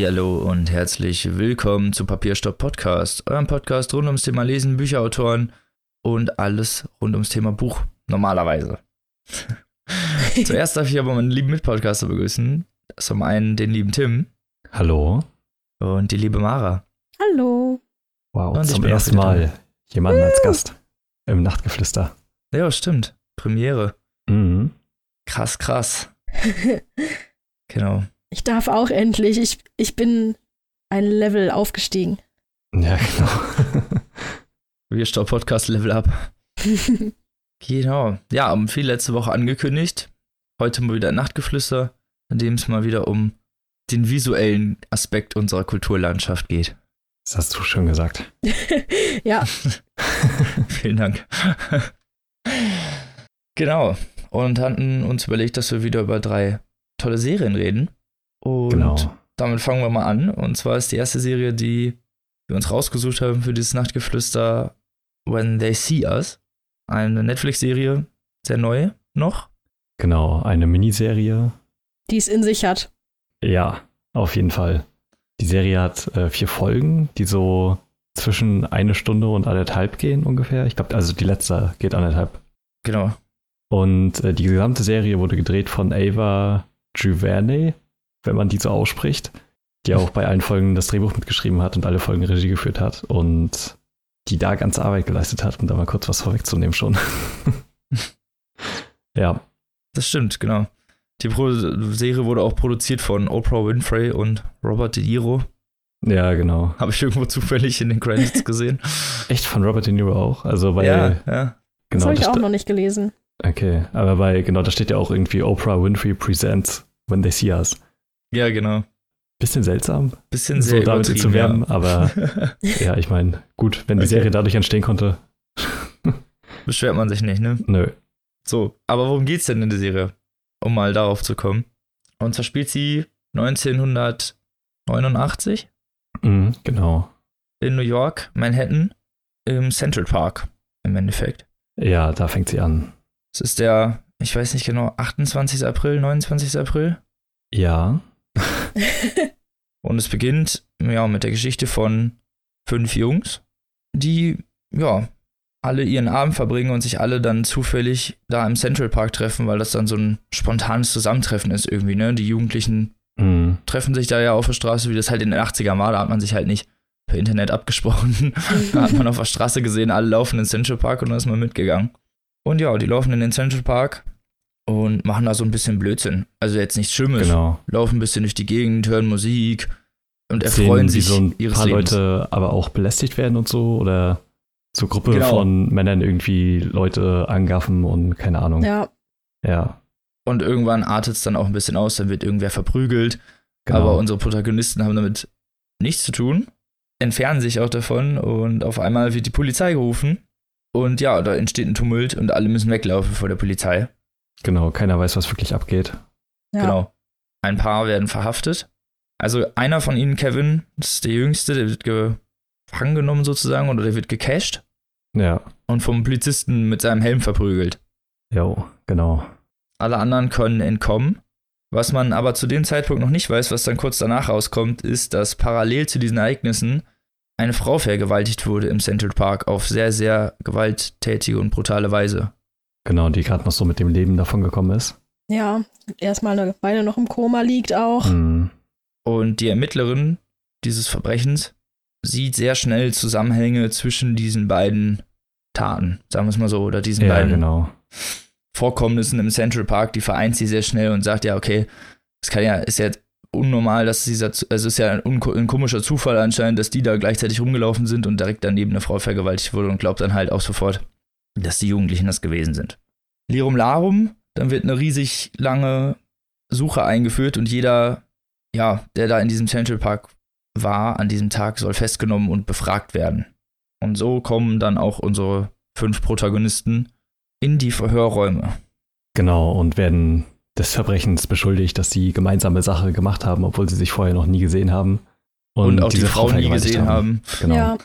Hallihallo und herzlich willkommen zu Papierstopp Podcast, eurem Podcast rund ums Thema Lesen, Bücherautoren und alles rund ums Thema Buch, normalerweise. Zuerst darf ich aber meinen lieben Mitpodcaster begrüßen. Zum einen den lieben Tim. Hallo. Und die liebe Mara. Hallo. Wow, und zum ersten Mal jemanden als Gast im Nachtgeflüster. Ja, stimmt. Premiere. Mhm. Krass, krass. genau. Ich darf auch endlich. Ich, ich bin ein Level aufgestiegen. Ja, genau. Wir Stau Podcast Level Up. genau. Ja, haben viel letzte Woche angekündigt. Heute mal wieder ein Nachtgeflüster, in dem es mal wieder um den visuellen Aspekt unserer Kulturlandschaft geht. Das hast du schon gesagt. ja. Vielen Dank. genau. Und hatten uns überlegt, dass wir wieder über drei tolle Serien reden. Und genau. damit fangen wir mal an. Und zwar ist die erste Serie, die wir uns rausgesucht haben für dieses Nachtgeflüster When They See Us. Eine Netflix-Serie, sehr neu noch. Genau, eine Miniserie. Die es in sich hat. Ja, auf jeden Fall. Die Serie hat äh, vier Folgen, die so zwischen eine Stunde und anderthalb gehen ungefähr. Ich glaube, also die letzte geht anderthalb. Genau. Und äh, die gesamte Serie wurde gedreht von Ava DuVernay, wenn man die so ausspricht, die auch bei allen Folgen das Drehbuch mitgeschrieben hat und alle Folgen Regie geführt hat und die da ganze Arbeit geleistet hat, um da mal kurz was vorwegzunehmen schon. ja. Das stimmt, genau. Die Pro Serie wurde auch produziert von Oprah Winfrey und Robert De Niro. Ja, genau. Habe ich irgendwo zufällig in den Credits gesehen. Echt von Robert De Niro auch? Also weil ja, ja. Genau, das habe ich auch noch nicht gelesen. Okay, aber bei genau, da steht ja auch irgendwie Oprah Winfrey presents When They See Us. Ja, genau. Bisschen seltsam. Bisschen so damit zu werben, ja. aber ja, ich meine, gut, wenn die Okay. Serie dadurch entstehen konnte. Beschwert man sich nicht, ne? Nö. So, aber worum geht's denn in der Serie? Um mal darauf zu kommen. Und zwar spielt sie 1989 Mhm, genau. in New York, Manhattan, im Central Park im Endeffekt. Ja, da fängt sie an. Es ist der, ich weiß nicht genau, 28. April, 29. April. Ja. Und es beginnt ja mit der Geschichte von fünf Jungs, die ja alle ihren Abend verbringen und sich alle dann zufällig da im Central Park treffen, weil das dann so ein spontanes Zusammentreffen ist irgendwie, ne? Die Jugendlichen Mhm. treffen sich da ja auf der Straße, wie das halt in den 80er war, da hat man sich halt nicht per Internet abgesprochen. da hat man auf der Straße gesehen, alle laufen in den Central Park und dann ist man mitgegangen. Und ja, die laufen in den Central Park und machen da so ein bisschen Blödsinn. Also jetzt nichts Schlimmes. Genau. Laufen ein bisschen durch die Gegend, hören Musik und erfreuen wie sich so ein ihres paar Lebens. Leute aber auch belästigt werden und so oder so Gruppe Genau. von Männern irgendwie Leute angaffen und keine Ahnung. Ja, Ja, Und irgendwann artet es dann auch ein bisschen aus, dann wird irgendwer verprügelt. genau. Aber unsere Protagonisten haben damit nichts zu tun, entfernen sich auch davon und auf einmal wird die Polizei gerufen. Und ja, da entsteht ein Tumult und alle müssen weglaufen vor der Polizei. Genau, keiner weiß, was wirklich abgeht. ja. Genau. Ein paar werden verhaftet. Also einer von ihnen, Kevin, das ist der Jüngste, der wird gefangen genommen sozusagen oder der wird gecasht Ja, und vom Polizisten mit seinem Helm verprügelt. jo, genau. Alle anderen können entkommen. Was man aber zu dem Zeitpunkt noch nicht weiß, was dann kurz danach rauskommt, ist, dass parallel zu diesen Ereignissen eine Frau vergewaltigt wurde im Central Park auf sehr, sehr gewalttätige und brutale Weise. Genau, die gerade noch so mit dem Leben davon gekommen ist. Ja, erstmal eine Weile noch im Koma liegt auch. Mhm. Und die Ermittlerin dieses Verbrechens sieht sehr schnell Zusammenhänge zwischen diesen beiden Taten, sagen wir es mal so, oder diesen Ja, beiden genau. Vorkommnissen im Central Park, die vereint sie sehr schnell und sagt, ja, okay, es kann ja, ist ja unnormal, dass dieser, also es ist ja ein, ein komischer Zufall anscheinend, dass die da gleichzeitig rumgelaufen sind und direkt daneben eine Frau vergewaltigt wurde und glaubt dann halt auch sofort, dass die Jugendlichen das gewesen sind. Lirum Larum, dann wird eine riesig lange Suche eingeführt und jeder, ja, der da in diesem Central Park war, an diesem Tag soll festgenommen und befragt werden. Und so kommen dann auch unsere fünf Protagonisten in die Verhörräume. Genau, und werden des Verbrechens beschuldigt, dass sie gemeinsame Sache gemacht haben, obwohl sie sich vorher noch nie gesehen haben. Und, auch die diese Frau nie gesehen haben. Genau. Ja,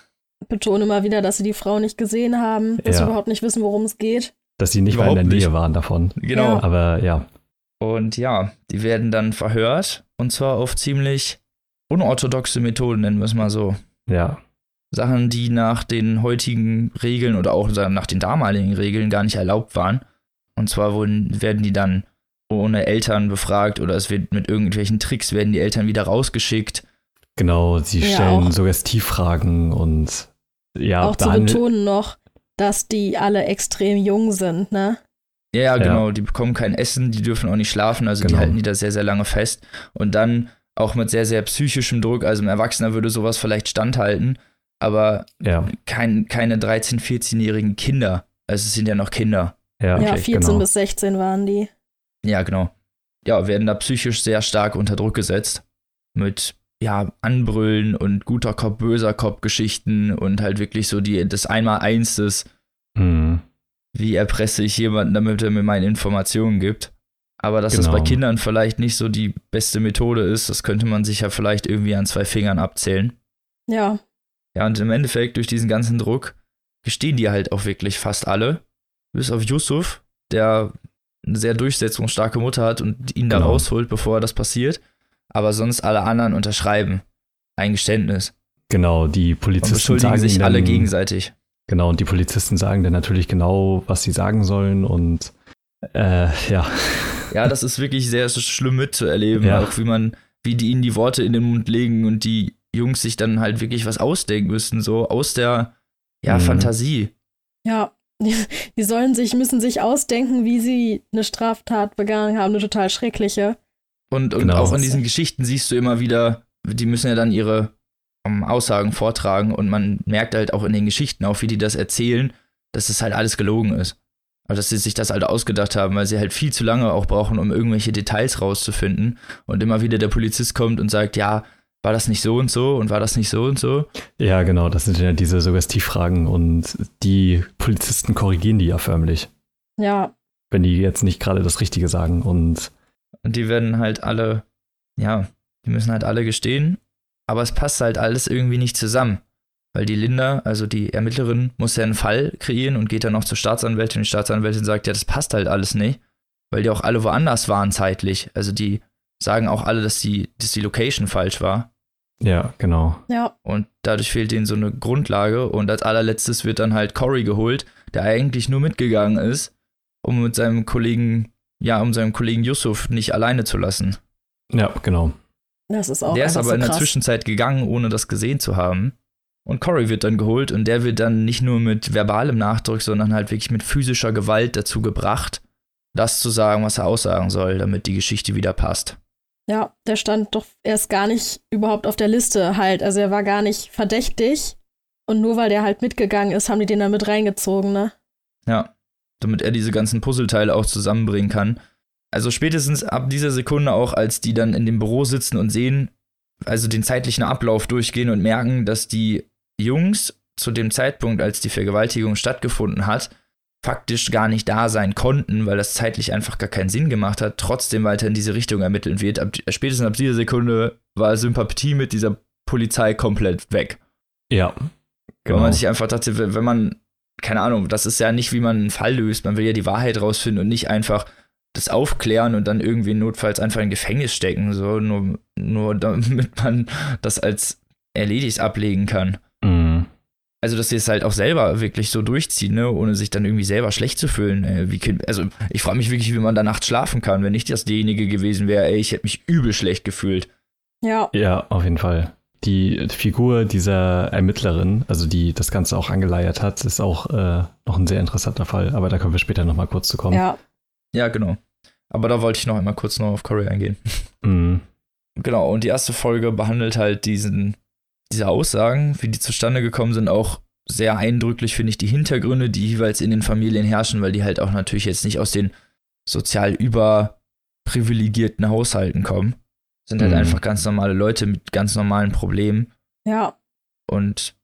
betone immer wieder, dass sie die Frau nicht gesehen haben, dass sie Ja. überhaupt nicht wissen, worum es geht. Dass sie nicht mal in der Nähe nicht. waren davon. Genau. Ja. Aber ja, Und ja, die werden dann verhört. Und zwar auf ziemlich unorthodoxe Methoden, nennen wir es mal so. Ja. Sachen, die nach den heutigen Regeln oder auch nach den damaligen Regeln gar nicht erlaubt waren. Und zwar wurden, werden die dann ohne Eltern befragt oder es wird mit irgendwelchen Tricks werden die Eltern wieder rausgeschickt. Genau, sie Ja, stellen. Suggestivfragen und ja, auch zu betonen noch, dass die alle extrem jung sind, ne? Ja, ja, Ja. genau, die bekommen kein Essen, die dürfen auch nicht schlafen, also die Genau. halten die da sehr, sehr lange fest. Und dann auch mit sehr, sehr psychischem Druck, also ein Erwachsener würde sowas vielleicht standhalten, aber ja, kein, keine 13-, 14-jährigen Kinder. Also es sind ja noch Kinder. ja, Ja, okay, 14 genau. bis 16 waren die. Ja, genau. Ja, werden da psychisch sehr stark unter Druck gesetzt. Mit, ja, Anbrüllen und guter Kopf, böser Kopf Geschichten und halt wirklich so die, das Einmal-Eins des, Hm. wie erpresse ich jemanden, damit er mir meine Informationen gibt. Aber dass das Genau. bei Kindern vielleicht nicht so die beste Methode ist, das könnte man sich ja vielleicht irgendwie an zwei Fingern abzählen. Ja, Ja, und im Endeffekt, durch diesen ganzen Druck, gestehen die halt auch wirklich fast alle. Bis auf Yusuf, der eine sehr durchsetzungsstarke Mutter hat und ihn da Genau. rausholt, bevor das passiert. Aber sonst alle anderen unterschreiben ein Geständnis. Genau, die Und Polizisten beschuldigen sagen sich dann, alle gegenseitig. Genau, und die Polizisten sagen dann natürlich genau, was sie sagen sollen und äh, ja. Ja, das ist wirklich sehr sch- schlimm mitzuerleben, Ja. auch wie man, wie die ihnen die Worte in den Mund legen und die Jungs sich dann halt wirklich was ausdenken müssen, so aus der ja, Mhm. Fantasie. ja. Die, die sollen sich, müssen sich ausdenken, wie sie eine Straftat begangen haben, eine total schreckliche. Und, und Genau. auch in diesen Geschichten siehst du immer wieder, die müssen ja dann ihre ähm, Aussagen vortragen und man merkt halt auch in den Geschichten, auch wie die das erzählen, dass das halt alles gelogen ist. Also dass sie sich das halt ausgedacht haben, weil sie halt viel zu lange auch brauchen, um irgendwelche Details rauszufinden. Und immer wieder der Polizist kommt und sagt, ja, war das nicht so und so und war das nicht so und so? Ja, genau, das sind ja diese Suggestivfragen und die Polizisten korrigieren die ja förmlich, Ja, wenn die jetzt nicht gerade das Richtige sagen. Und Und die werden halt alle, ja, die müssen halt alle gestehen, aber es passt halt alles irgendwie nicht zusammen. Weil die Linda, also die Ermittlerin, muss ja einen Fall kreieren und geht dann noch zur Staatsanwältin. Und die Staatsanwältin sagt, ja, das passt halt alles nicht, weil die auch alle woanders waren zeitlich. Also die sagen auch alle, dass die, dass die Location falsch war. ja, genau. ja, Und dadurch fehlt denen so eine Grundlage. Und als allerletztes wird dann halt Cory geholt, der eigentlich nur mitgegangen ist, um mit seinem Kollegen, ja, um seinem Kollegen Yusuf nicht alleine zu lassen. Ja, genau. das ist auch der ist aber so in der krass. Zwischenzeit gegangen, ohne das gesehen zu haben. Und Cory wird dann geholt und der wird dann nicht nur mit verbalem Nachdruck, sondern halt wirklich mit physischer Gewalt dazu gebracht, das zu sagen, was er aussagen soll, damit die Geschichte wieder passt. Ja, der stand doch erst gar nicht überhaupt auf der Liste halt. Also er war gar nicht verdächtig. Und nur weil der halt mitgegangen ist, haben die den da mit reingezogen, ne? Ja, damit er diese ganzen Puzzleteile auch zusammenbringen kann. Also spätestens ab dieser Sekunde auch, als die dann in dem Büro sitzen und sehen, also den zeitlichen Ablauf durchgehen und merken, dass die Jungs zu dem Zeitpunkt, als die Vergewaltigung stattgefunden hat, faktisch gar nicht da sein konnten, weil das zeitlich einfach gar keinen Sinn gemacht hat, trotzdem weiter in diese Richtung ermitteln wird. Ab, spätestens ab dieser Sekunde war Sympathie mit dieser Polizei komplett weg. Ja. Weil man sich einfach dachte, wenn man, keine Ahnung, das ist ja nicht, wie man einen Fall löst. Man will ja die Wahrheit rausfinden und nicht einfach das aufklären und dann irgendwie notfalls einfach in Gefängnis stecken, so nur, nur damit man das als erledigt ablegen kann. Mhm. Also, dass sie es halt auch selber wirklich so durchziehen, ne, ohne sich dann irgendwie selber schlecht zu fühlen. Äh, wie, kind- also, ich frage mich wirklich, wie man da nachts schlafen kann. Wenn ich das derjenige gewesen wäre, ey, ich hätte mich übel schlecht gefühlt. Ja, Ja, auf jeden Fall. Die Figur dieser Ermittlerin, also die das Ganze auch angeleiert hat, ist auch äh, noch ein sehr interessanter Fall, aber da können wir später nochmal kurz zu kommen. ja, Ja, genau. Aber da wollte ich noch einmal kurz noch auf Corey eingehen. Mhm. Genau, und die erste Folge behandelt halt diesen, diese Aussagen, wie die zustande gekommen sind, auch sehr eindrücklich, finde ich, die Hintergründe, die jeweils in den Familien herrschen, weil die halt auch natürlich jetzt nicht aus den sozial überprivilegierten Haushalten kommen. Sind halt Mhm. einfach ganz normale Leute mit ganz normalen Problemen. ja, Und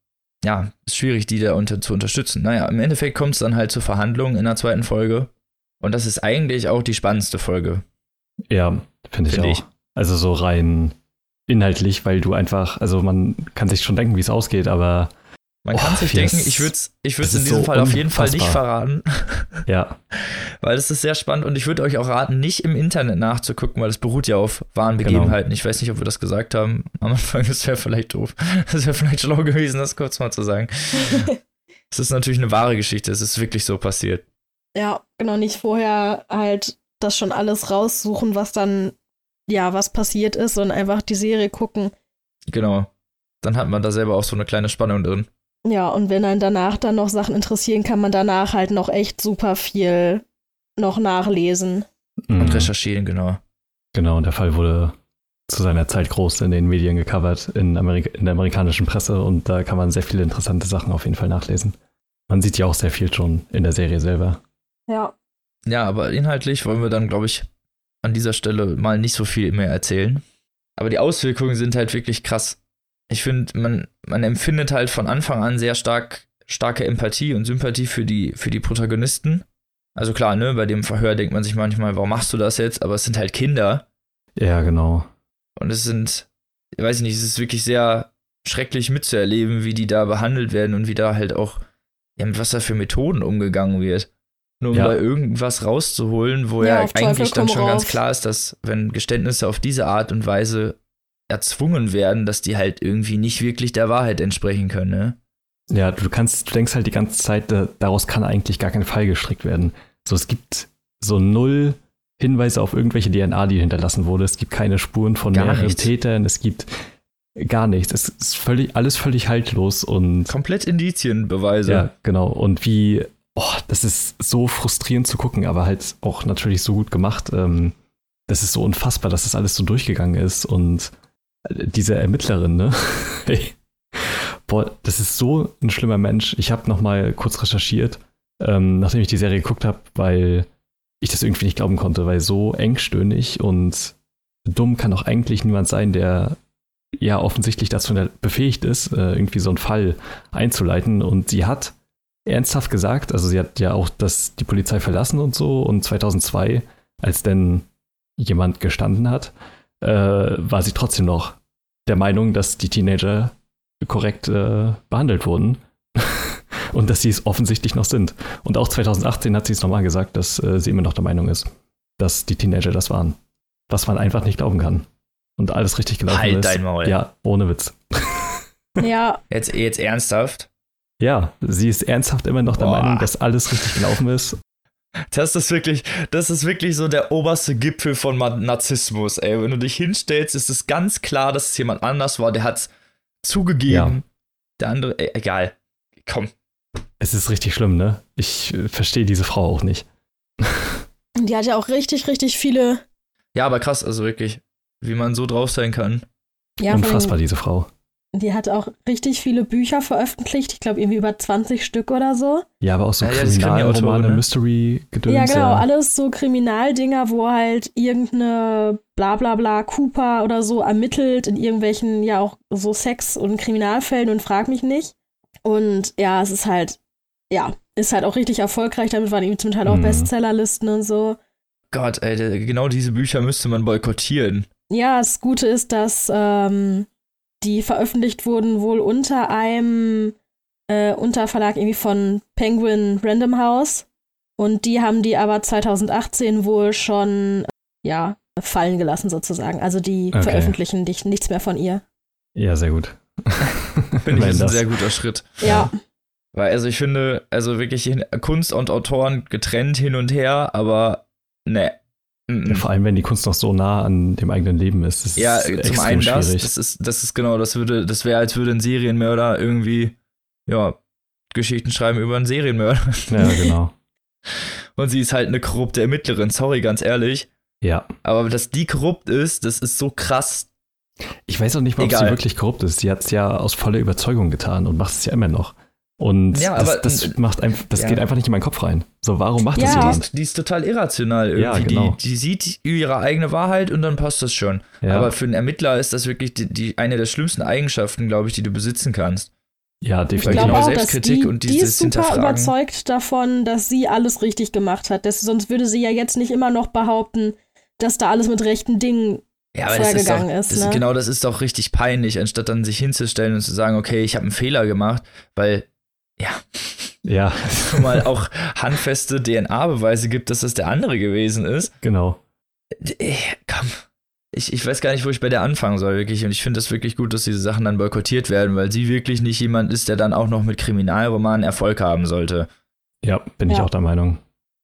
ja, ist schwierig, die da unter, zu unterstützen. Naja, im Endeffekt kommt es dann halt zur Verhandlung in der zweiten Folge. Und das ist eigentlich auch die spannendste Folge. Ja, finde ich Finde auch. ich. Also so rein inhaltlich, weil du einfach, also man kann sich schon denken, wie es ausgeht, aber Man Oh, kann sich denken, ich würde es ich würd's in diesem so Fall auf jeden Fall nicht verraten, ja, weil das ist sehr spannend und ich würde euch auch raten, nicht im Internet nachzugucken, weil es beruht ja auf wahren Genau. Begebenheiten. Ich weiß nicht, ob wir das gesagt haben am Anfang, das wäre vielleicht doof. Das wäre vielleicht schlau gewesen, das kurz mal zu sagen. Es ist natürlich eine wahre Geschichte, es ist wirklich so passiert. Ja, genau, nicht vorher halt das schon alles raussuchen, was dann, ja, was passiert ist und einfach die Serie gucken. Genau. Dann hat man da selber auch so eine kleine Spannung drin. Ja, und wenn einen danach dann noch Sachen interessieren, kann man danach halt noch echt super viel noch nachlesen. Mhm. Und recherchieren, genau. Genau, und der Fall wurde zu seiner Zeit groß in den Medien gecovert, in, Amerika in der amerikanischen Presse und da kann man sehr viele interessante Sachen auf jeden Fall nachlesen. Man sieht ja auch sehr viel schon in der Serie selber. Ja. Ja, aber inhaltlich wollen wir dann, glaube ich, an dieser Stelle mal nicht so viel mehr erzählen. Aber die Auswirkungen sind halt wirklich krass. Ich finde, man, man empfindet halt von Anfang an sehr stark, starke Empathie und Sympathie für die, für die Protagonisten. Also klar, ne, bei dem Verhör denkt man sich manchmal, warum machst du das jetzt? Aber es sind halt Kinder. Ja, genau. Und es sind, ich weiß nicht, es ist wirklich sehr schrecklich mitzuerleben, wie die da behandelt werden und wie da halt auch, ja, mit was da für Methoden umgegangen wird. Nur um Ja. da irgendwas rauszuholen, wo Ja, ja, eigentlich dann schon ganz raus. klar ist, dass wenn Geständnisse auf diese Art und Weise erzwungen werden, dass die halt irgendwie nicht wirklich der Wahrheit entsprechen können, ne? Ja, du kannst, du denkst halt die ganze Zeit, da- daraus kann eigentlich gar kein Fall gestrickt werden. So, es gibt so null Hinweise auf irgendwelche DNA, die hinterlassen wurde. Es gibt keine Spuren von Gar mehreren nichts. Tätern. Es gibt gar nichts. Es ist völlig, alles völlig haltlos und Komplett Indizienbeweise. ja, genau. Und wie, oh, das ist so frustrierend zu gucken, aber halt auch natürlich so gut gemacht. Ähm, das ist so unfassbar, dass das alles so durchgegangen ist und diese Ermittlerin, ne? Hey. Boah, das ist so ein schlimmer Mensch. Ich habe noch mal kurz recherchiert, ähm, nachdem ich die Serie geguckt habe, weil ich das irgendwie nicht glauben konnte, weil so engstöhnig und dumm kann auch eigentlich niemand sein, der ja offensichtlich dazu befähigt ist, äh, irgendwie so einen Fall einzuleiten. Und sie hat ernsthaft gesagt, also sie hat ja auch das, die Polizei verlassen und so. Und 2002, als denn jemand gestanden hat, äh, war sie trotzdem noch der Meinung, dass die Teenager korrekt äh, behandelt wurden. und dass sie es offensichtlich noch sind. Und auch 2018 hat sie es nochmal gesagt, dass äh, sie immer noch der Meinung ist, dass die Teenager das waren. Was man einfach nicht glauben kann. Und alles richtig gelaufen Halt ist. dein Maul. Ja, ohne Witz. Ja, Jetzt, jetzt ernsthaft. Ja, sie ist ernsthaft immer noch der Boah. Meinung, dass alles richtig gelaufen ist. Das ist wirklich, das ist wirklich so der oberste Gipfel von Narzissmus, ey. Wenn du dich hinstellst, ist es ganz klar, dass es jemand anders war, der hat's zugegeben. Ja. Der andere, ey, egal. Komm. Es ist richtig schlimm, ne? Ich äh, verstehe diese Frau auch nicht. und die hat ja auch richtig, richtig viele. Ja, aber krass, also wirklich, wie man so drauf sein kann. Ja, Unfassbar, diese Frau. Die hat auch richtig viele Bücher veröffentlicht. Ich glaube, irgendwie über 20 Stück oder so. Ja, aber auch so Ja, Kriminalromane, ne? Mystery-Gedöns. ja, genau. ja. Alles so Kriminaldinger, wo halt irgendeine Blablabla Cooper oder so ermittelt in irgendwelchen, ja auch so Sex- und Kriminalfällen und frag mich nicht. Und ja, es ist halt, ja, ist halt auch richtig erfolgreich. Damit waren ihm zum Teil auch Mhm. Bestsellerlisten und so. Gott, ey, genau diese Bücher müsste man boykottieren. Ja, das Gute ist, dass ähm, die veröffentlicht wurden wohl unter einem äh, Unterverlag irgendwie von Penguin Random House. Und die haben die aber 2018 wohl schon, äh, ja, fallen gelassen sozusagen. Also die Okay. veröffentlichen dich, nichts mehr von ihr. ja, sehr gut. Finde ich ist ein das. sehr guter Schritt. Ja, Weil, also ich finde, also wirklich Kunst und Autoren getrennt hin und her, aber ne. Ja, mm. vor allem, wenn die Kunst noch so nah an dem eigenen Leben ist. Das Ja, ist zum extrem einen das, schwierig. das ist, das ist genau, das würde, das wäre, als würde ein Serienmörder irgendwie, ja, Geschichten schreiben über einen Serienmörder. ja, genau. Und sie ist halt eine korrupte Ermittlerin, sorry, ganz ehrlich. Ja. Aber dass die korrupt ist, das ist so krass. Ich weiß auch nicht mal, ob Egal. sie wirklich korrupt ist. Sie hat es ja aus voller Überzeugung getan und macht es ja immer noch. Und Ja, das, aber- das macht einfach, das Ja. geht einfach nicht in meinen Kopf rein. So, warum macht das Ja. Die jemand? ist, die ist total irrational irgendwie. Ja, genau. die, die sieht ihre eigene Wahrheit und dann passt das schon. Ja, Aber für einen Ermittler ist das wirklich die, die, eine der schlimmsten Eigenschaften, glaube ich, die du besitzen kannst. ja ich definitiv. glaube genau auch, dass Selbstkritik die, und die ist super überzeugt davon, dass sie alles richtig gemacht hat. Das, sonst würde sie ja jetzt nicht immer noch behaupten, dass da alles mit rechten Dingen Ja, aber das ist, doch, vorgegangen ist, das, ne? genau, das ist doch richtig peinlich, anstatt dann sich hinzustellen und zu sagen, okay, ich habe einen Fehler gemacht, weil ja, Ja, mal auch handfeste DNA-Beweise gibt, dass das der andere gewesen ist. genau. Äh, Komm. Ich, ich weiß gar nicht, wo ich bei der anfangen soll, wirklich. Und ich finde das wirklich gut, dass diese Sachen dann boykottiert werden, weil sie wirklich nicht jemand ist, der dann auch noch mit Kriminalromanen Erfolg haben sollte. Ja, bin ich Ja. auch der Meinung.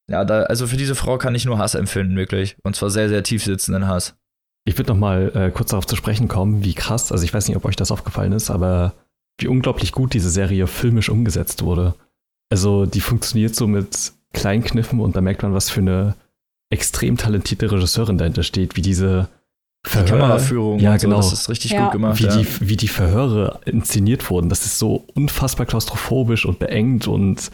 Ja, da, also für diese Frau kann ich nur Hass empfinden, wirklich. Und zwar sehr, sehr tief sitzenden Hass. Ich würde noch mal äh, kurz darauf zu sprechen kommen, wie krass, also ich weiß nicht, ob euch das aufgefallen ist, aber wie unglaublich gut diese Serie filmisch umgesetzt wurde. Also die funktioniert so mit kleinen Kniffen und da merkt man, was für eine extrem talentierte Regisseurin dahinter steht, wie diese Die Verhör- Kameraführung ja, und so, genau. das ist richtig Ja. gut gemacht. wie, ja. die, wie die Verhöre inszeniert wurden. Das ist so unfassbar klaustrophobisch und beengt und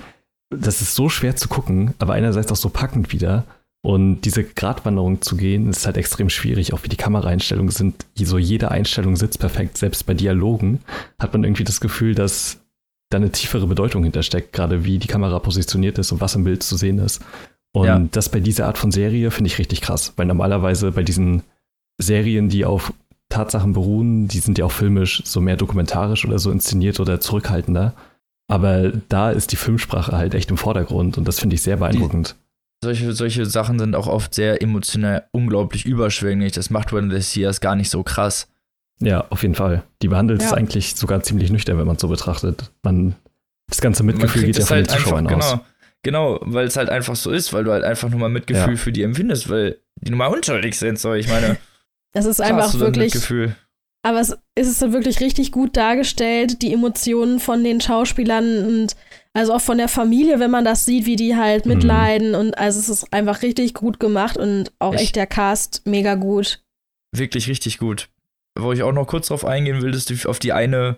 das ist so schwer zu gucken, aber einerseits auch so packend wieder. Und diese Gratwanderung zu gehen, ist halt extrem schwierig, auch wie die Kameraeinstellungen sind. So jede Einstellung sitzt perfekt, selbst bei Dialogen hat man irgendwie das Gefühl, dass da eine tiefere Bedeutung hintersteckt, gerade wie die Kamera positioniert ist und was im Bild zu sehen ist. Und Ja. das bei dieser Art von Serie finde ich richtig krass, weil normalerweise bei diesen Serien, die auf Tatsachen beruhen, die sind ja auch filmisch so mehr dokumentarisch oder so inszeniert oder zurückhaltender. Aber da ist die Filmsprache halt echt im Vordergrund und das finde ich sehr beeindruckend. Solche, solche Sachen sind auch oft sehr emotional unglaublich überschwänglich. Das macht When the Sears gar nicht so krass. Ja, auf jeden Fall. Die behandelt es Ja. eigentlich sogar ziemlich nüchtern, wenn man es so betrachtet. Man, das ganze Mitgefühl geht ja von den halt Zuschauern einfach, aus. genau, genau, weil es halt einfach so ist, weil du halt einfach nur mal Mitgefühl Ja. für die empfindest, weil die nun mal unschuldig sind. So, ich meine, Es ist einfach wirklich, Mitgefühl. aber es ist wirklich richtig gut dargestellt, die Emotionen von den Schauspielern und also auch von der Familie, wenn man das sieht, wie die halt Mhm. mitleiden und also es ist einfach richtig gut gemacht und auch Ich- echt der Cast mega gut. Wirklich richtig gut. Wo ich auch noch kurz drauf eingehen will, ist auf die eine,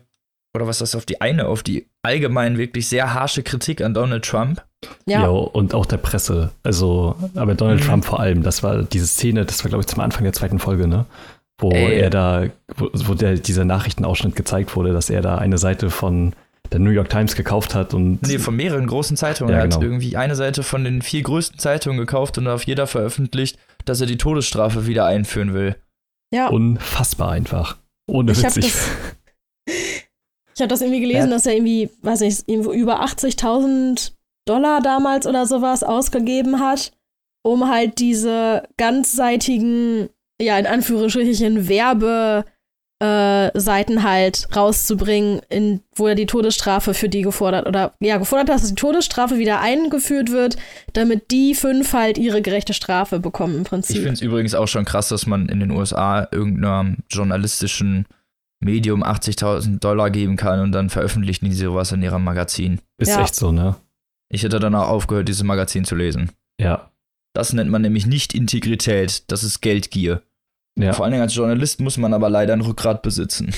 oder was ist das, auf die eine, auf die allgemein wirklich sehr harsche Kritik an Donald Trump. Ja. Ja, und auch der Presse. Also, aber Donald Mhm. Trump vor allem, das war diese Szene, das war, glaube ich, zum Anfang der zweiten Folge, ne? Wo Ey. er da, wo, wo der, dieser Nachrichtenausschnitt gezeigt wurde, dass er da eine Seite von der New York Times gekauft hat und Nee, von mehreren großen Zeitungen. Ja, er hat genau. irgendwie eine Seite von den vier größten Zeitungen gekauft und auf jeder veröffentlicht, dass er die Todesstrafe wieder einführen will. ja. unfassbar einfach. Ohne Ich hab Witz. Ich, das- Ich habe das irgendwie gelesen, Ja. dass er irgendwie, weiß nicht, irgendwo über 80.000 Dollar damals oder sowas ausgegeben hat, um halt diese ganzseitigen, ja, in Anführungsstrichen Werbe äh, Seiten halt rauszubringen, in, wo er die Todesstrafe für die gefordert oder ja, gefordert hat, dass die Todesstrafe wieder eingeführt wird, damit die fünf halt ihre gerechte Strafe bekommen im Ich Prinzip. finde es übrigens auch schon krass, dass man in den USA irgendeinem journalistischen Medium 80.000 Dollar geben kann und dann veröffentlichen die sowas in ihrem Magazin. ist Ja. echt so, ne? Ich hätte danach aufgehört, dieses Magazin zu lesen. Ja. Das nennt man nämlich nicht Integrität, das ist Geldgier. Ja. Vor allen Dingen als Journalist muss man aber leider ein Rückgrat besitzen.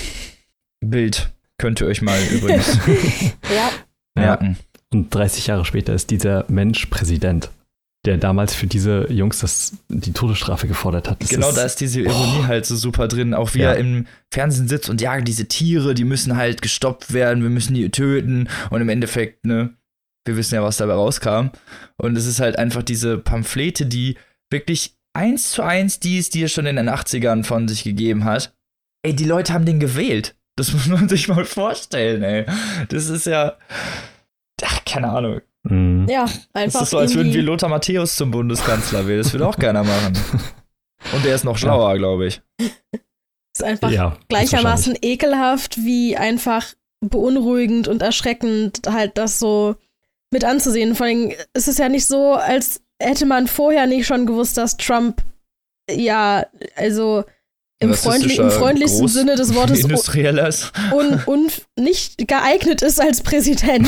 Bild könnt ihr euch mal übrigens ja, merken. Und 30 Jahre später ist dieser Mensch Präsident, der damals für diese Jungs das, die Todesstrafe gefordert hat. Das genau, ist, da ist diese Ironie halt so super drin. Auch wie Ja. er im Fernsehen sitzt und ja, diese Tiere, die müssen halt gestoppt werden, wir müssen die töten. Und im Endeffekt, ne, wir wissen ja, was dabei rauskam. Und es ist halt einfach diese Pamphlete, die wirklich eins zu eins die ist, die er schon in den 80ern von sich gegeben hat. Ey, die Leute haben den gewählt. Das muss man sich mal vorstellen, ey. Das ist ja. Ach, keine Ahnung. Mhm. ja, Das einfach. ist so, als würden wir Lothar Matthäus zum Bundeskanzler wählen. Das will auch keiner machen. Und der ist noch schlauer, glaube ich. ist einfach ja, gleichermaßen ekelhaft wie einfach beunruhigend und erschreckend, halt das so mit anzusehen. Vor allem ist es ja nicht so, als hätte man vorher nicht schon gewusst, dass Trump ja, also im, freundli im freundlichsten Groß- Sinne des Wortes un Industrielles. un un nicht geeignet ist als Präsident.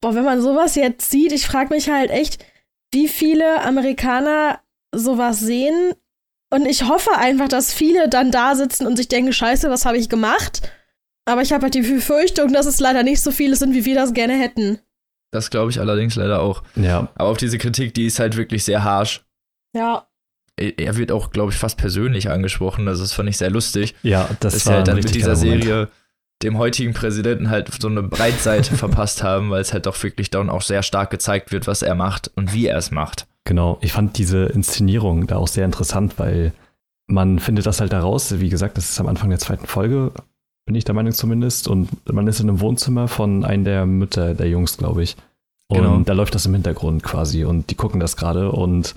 Boah, wenn man sowas jetzt sieht, ich frage mich halt echt, wie viele Amerikaner sowas sehen. Und ich hoffe einfach, dass viele dann da sitzen und sich denken, scheiße, was habe ich gemacht? Aber ich habe halt die Befürchtung, dass es leider nicht so viele sind, wie wir das gerne hätten. Das glaube ich allerdings leider auch. Ja, Aber auf diese Kritik, die ist halt wirklich sehr harsh. Ja. Er wird auch, glaube ich, fast persönlich angesprochen. Also das fand ich sehr lustig. ja, das dass war halt dann mit dieser. Serie dem heutigen Präsidenten halt so eine Breitseite verpasst haben, weil es halt doch wirklich dann auch sehr stark gezeigt wird, was er macht und wie er es macht. Genau, ich fand diese Inszenierung da auch sehr interessant, weil man findet das halt heraus, wie gesagt, das ist am Anfang der zweiten Folge, bin ich der Meinung zumindest. Und man ist in einem Wohnzimmer von einem der Mütter der Jungs, glaube ich. Und Genau. da läuft das im Hintergrund quasi und die gucken das gerade und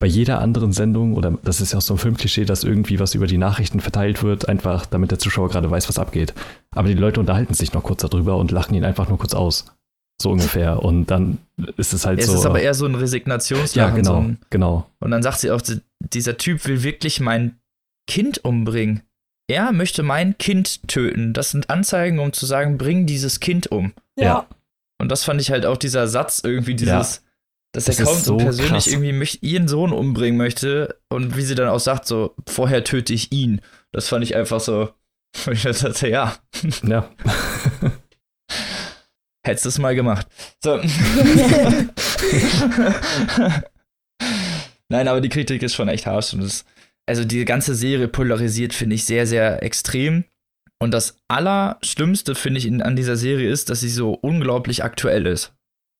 bei jeder anderen Sendung, oder das ist ja auch so ein Filmklischee, dass irgendwie was über die Nachrichten verteilt wird, einfach damit der Zuschauer gerade weiß, was abgeht. Aber die Leute unterhalten sich noch kurz darüber und lachen ihn einfach nur kurz aus. So ungefähr. Und dann ist es halt Es so. ist aber eher so ein Resignationslachen. ja, So genau, ein, genau. und dann sagt sie auch, dieser Typ will wirklich mein Kind umbringen. Er möchte mein Kind töten. Das sind Anzeigen, um zu sagen, bring dieses Kind um. Ja. Und das fand ich halt auch dieser Satz irgendwie, dieses, dass er Das ist kommt so persönlich krass. irgendwie möcht, ihren Sohn umbringen möchte und wie sie dann auch sagt, so, vorher töte ich ihn. Das fand ich einfach so, ich dachte, ja, Ja. hättest du es mal gemacht. So. Nein, aber die Kritik ist schon echt harsch und das, also die ganze Serie polarisiert, finde ich, sehr, sehr extrem. Und das Allerschlimmste, finde ich, in, an dieser Serie ist, dass sie so unglaublich aktuell ist.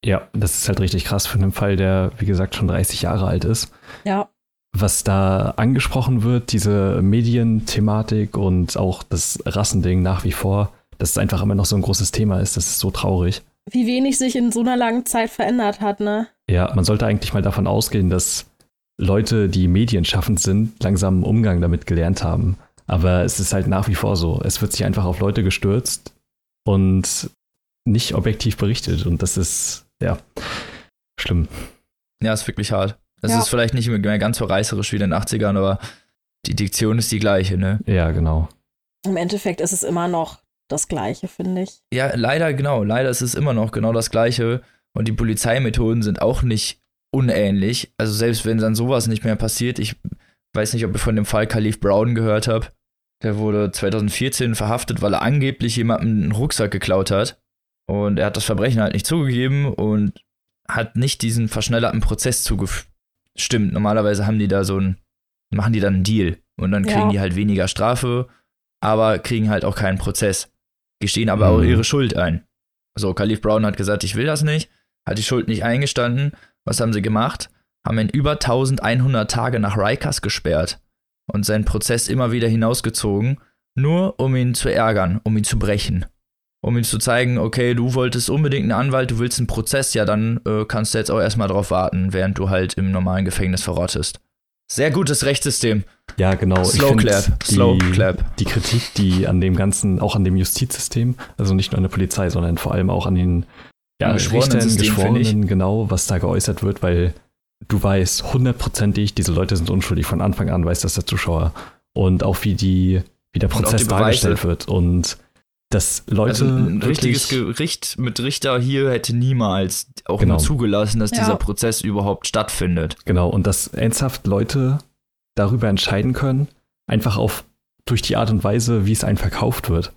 ja, das ist halt richtig krass für einen Fall, der, wie gesagt, schon 30 Jahre alt ist. Ja. was da angesprochen wird, diese Medienthematik und auch das Rassending nach wie vor, dass es einfach immer noch so ein großes Thema ist, das ist so traurig. Wie wenig sich in so einer langen Zeit verändert hat, ne? Ja, man sollte eigentlich mal davon ausgehen, dass Leute, die medienschaffend sind, langsam einen Umgang damit gelernt haben. Aber es ist halt nach wie vor so. Es wird sich einfach auf Leute gestürzt und nicht objektiv berichtet. Und das ist, ja, schlimm. Ja, ist wirklich hart. Es Ja. ist vielleicht nicht mehr ganz so reißerisch wie in den 80ern, aber die Diktion ist die gleiche, ne? Ja, genau. Im Endeffekt ist es immer noch das Gleiche, finde ich. Ja, leider, genau. Leider ist es immer noch genau das Gleiche. Und die Polizeimethoden sind auch nicht unähnlich. Also selbst wenn dann sowas nicht mehr passiert, ich weiß nicht, ob ihr von dem Fall Khalif Brown gehört habt. Der wurde 2014 verhaftet, weil er angeblich jemandem einen Rucksack geklaut hat. Und er hat das Verbrechen halt nicht zugegeben und hat nicht diesen verschnellerten Prozess zugestimmt. Normalerweise haben die da so ein, machen die dann einen Deal. Und dann kriegen Ja. die halt weniger Strafe, aber kriegen halt auch keinen Prozess. Gestehen aber auch Mhm. ihre Schuld ein. So, Khalif Brown hat gesagt, ich will das nicht, hat die Schuld nicht eingestanden. Was haben sie gemacht? Haben ihn über 1100 Tage nach Rikers gesperrt und seinen Prozess immer wieder hinausgezogen, nur um ihn zu ärgern, um ihn zu brechen. Um ihm zu zeigen, okay, du wolltest unbedingt einen Anwalt, du willst einen Prozess, ja, dann äh, kannst du jetzt auch erstmal drauf warten, während du halt im normalen Gefängnis verrottest. Sehr gutes Rechtssystem. Ja, genau. Slow clap, die, slow clap. Die Kritik, die an dem ganzen, auch an dem Justizsystem, also nicht nur an der Polizei, sondern vor allem auch an den ja, Geschworenensystem, finde ich. Geschworenen, genau, was da geäußert wird, weil du weißt hundertprozentig, diese Leute sind unschuldig. Von Anfang an weiß das der Zuschauer. Und auch wie die, wie der Prozess dargestellt wird. Und dass Leute Also ein richtiges Gericht mit Richter hier hätte niemals auch Genau. nur zugelassen, dass Ja. dieser Prozess überhaupt stattfindet. Genau, und dass ernsthaft Leute darüber entscheiden können, einfach auf durch die Art und Weise, wie es einem verkauft wird.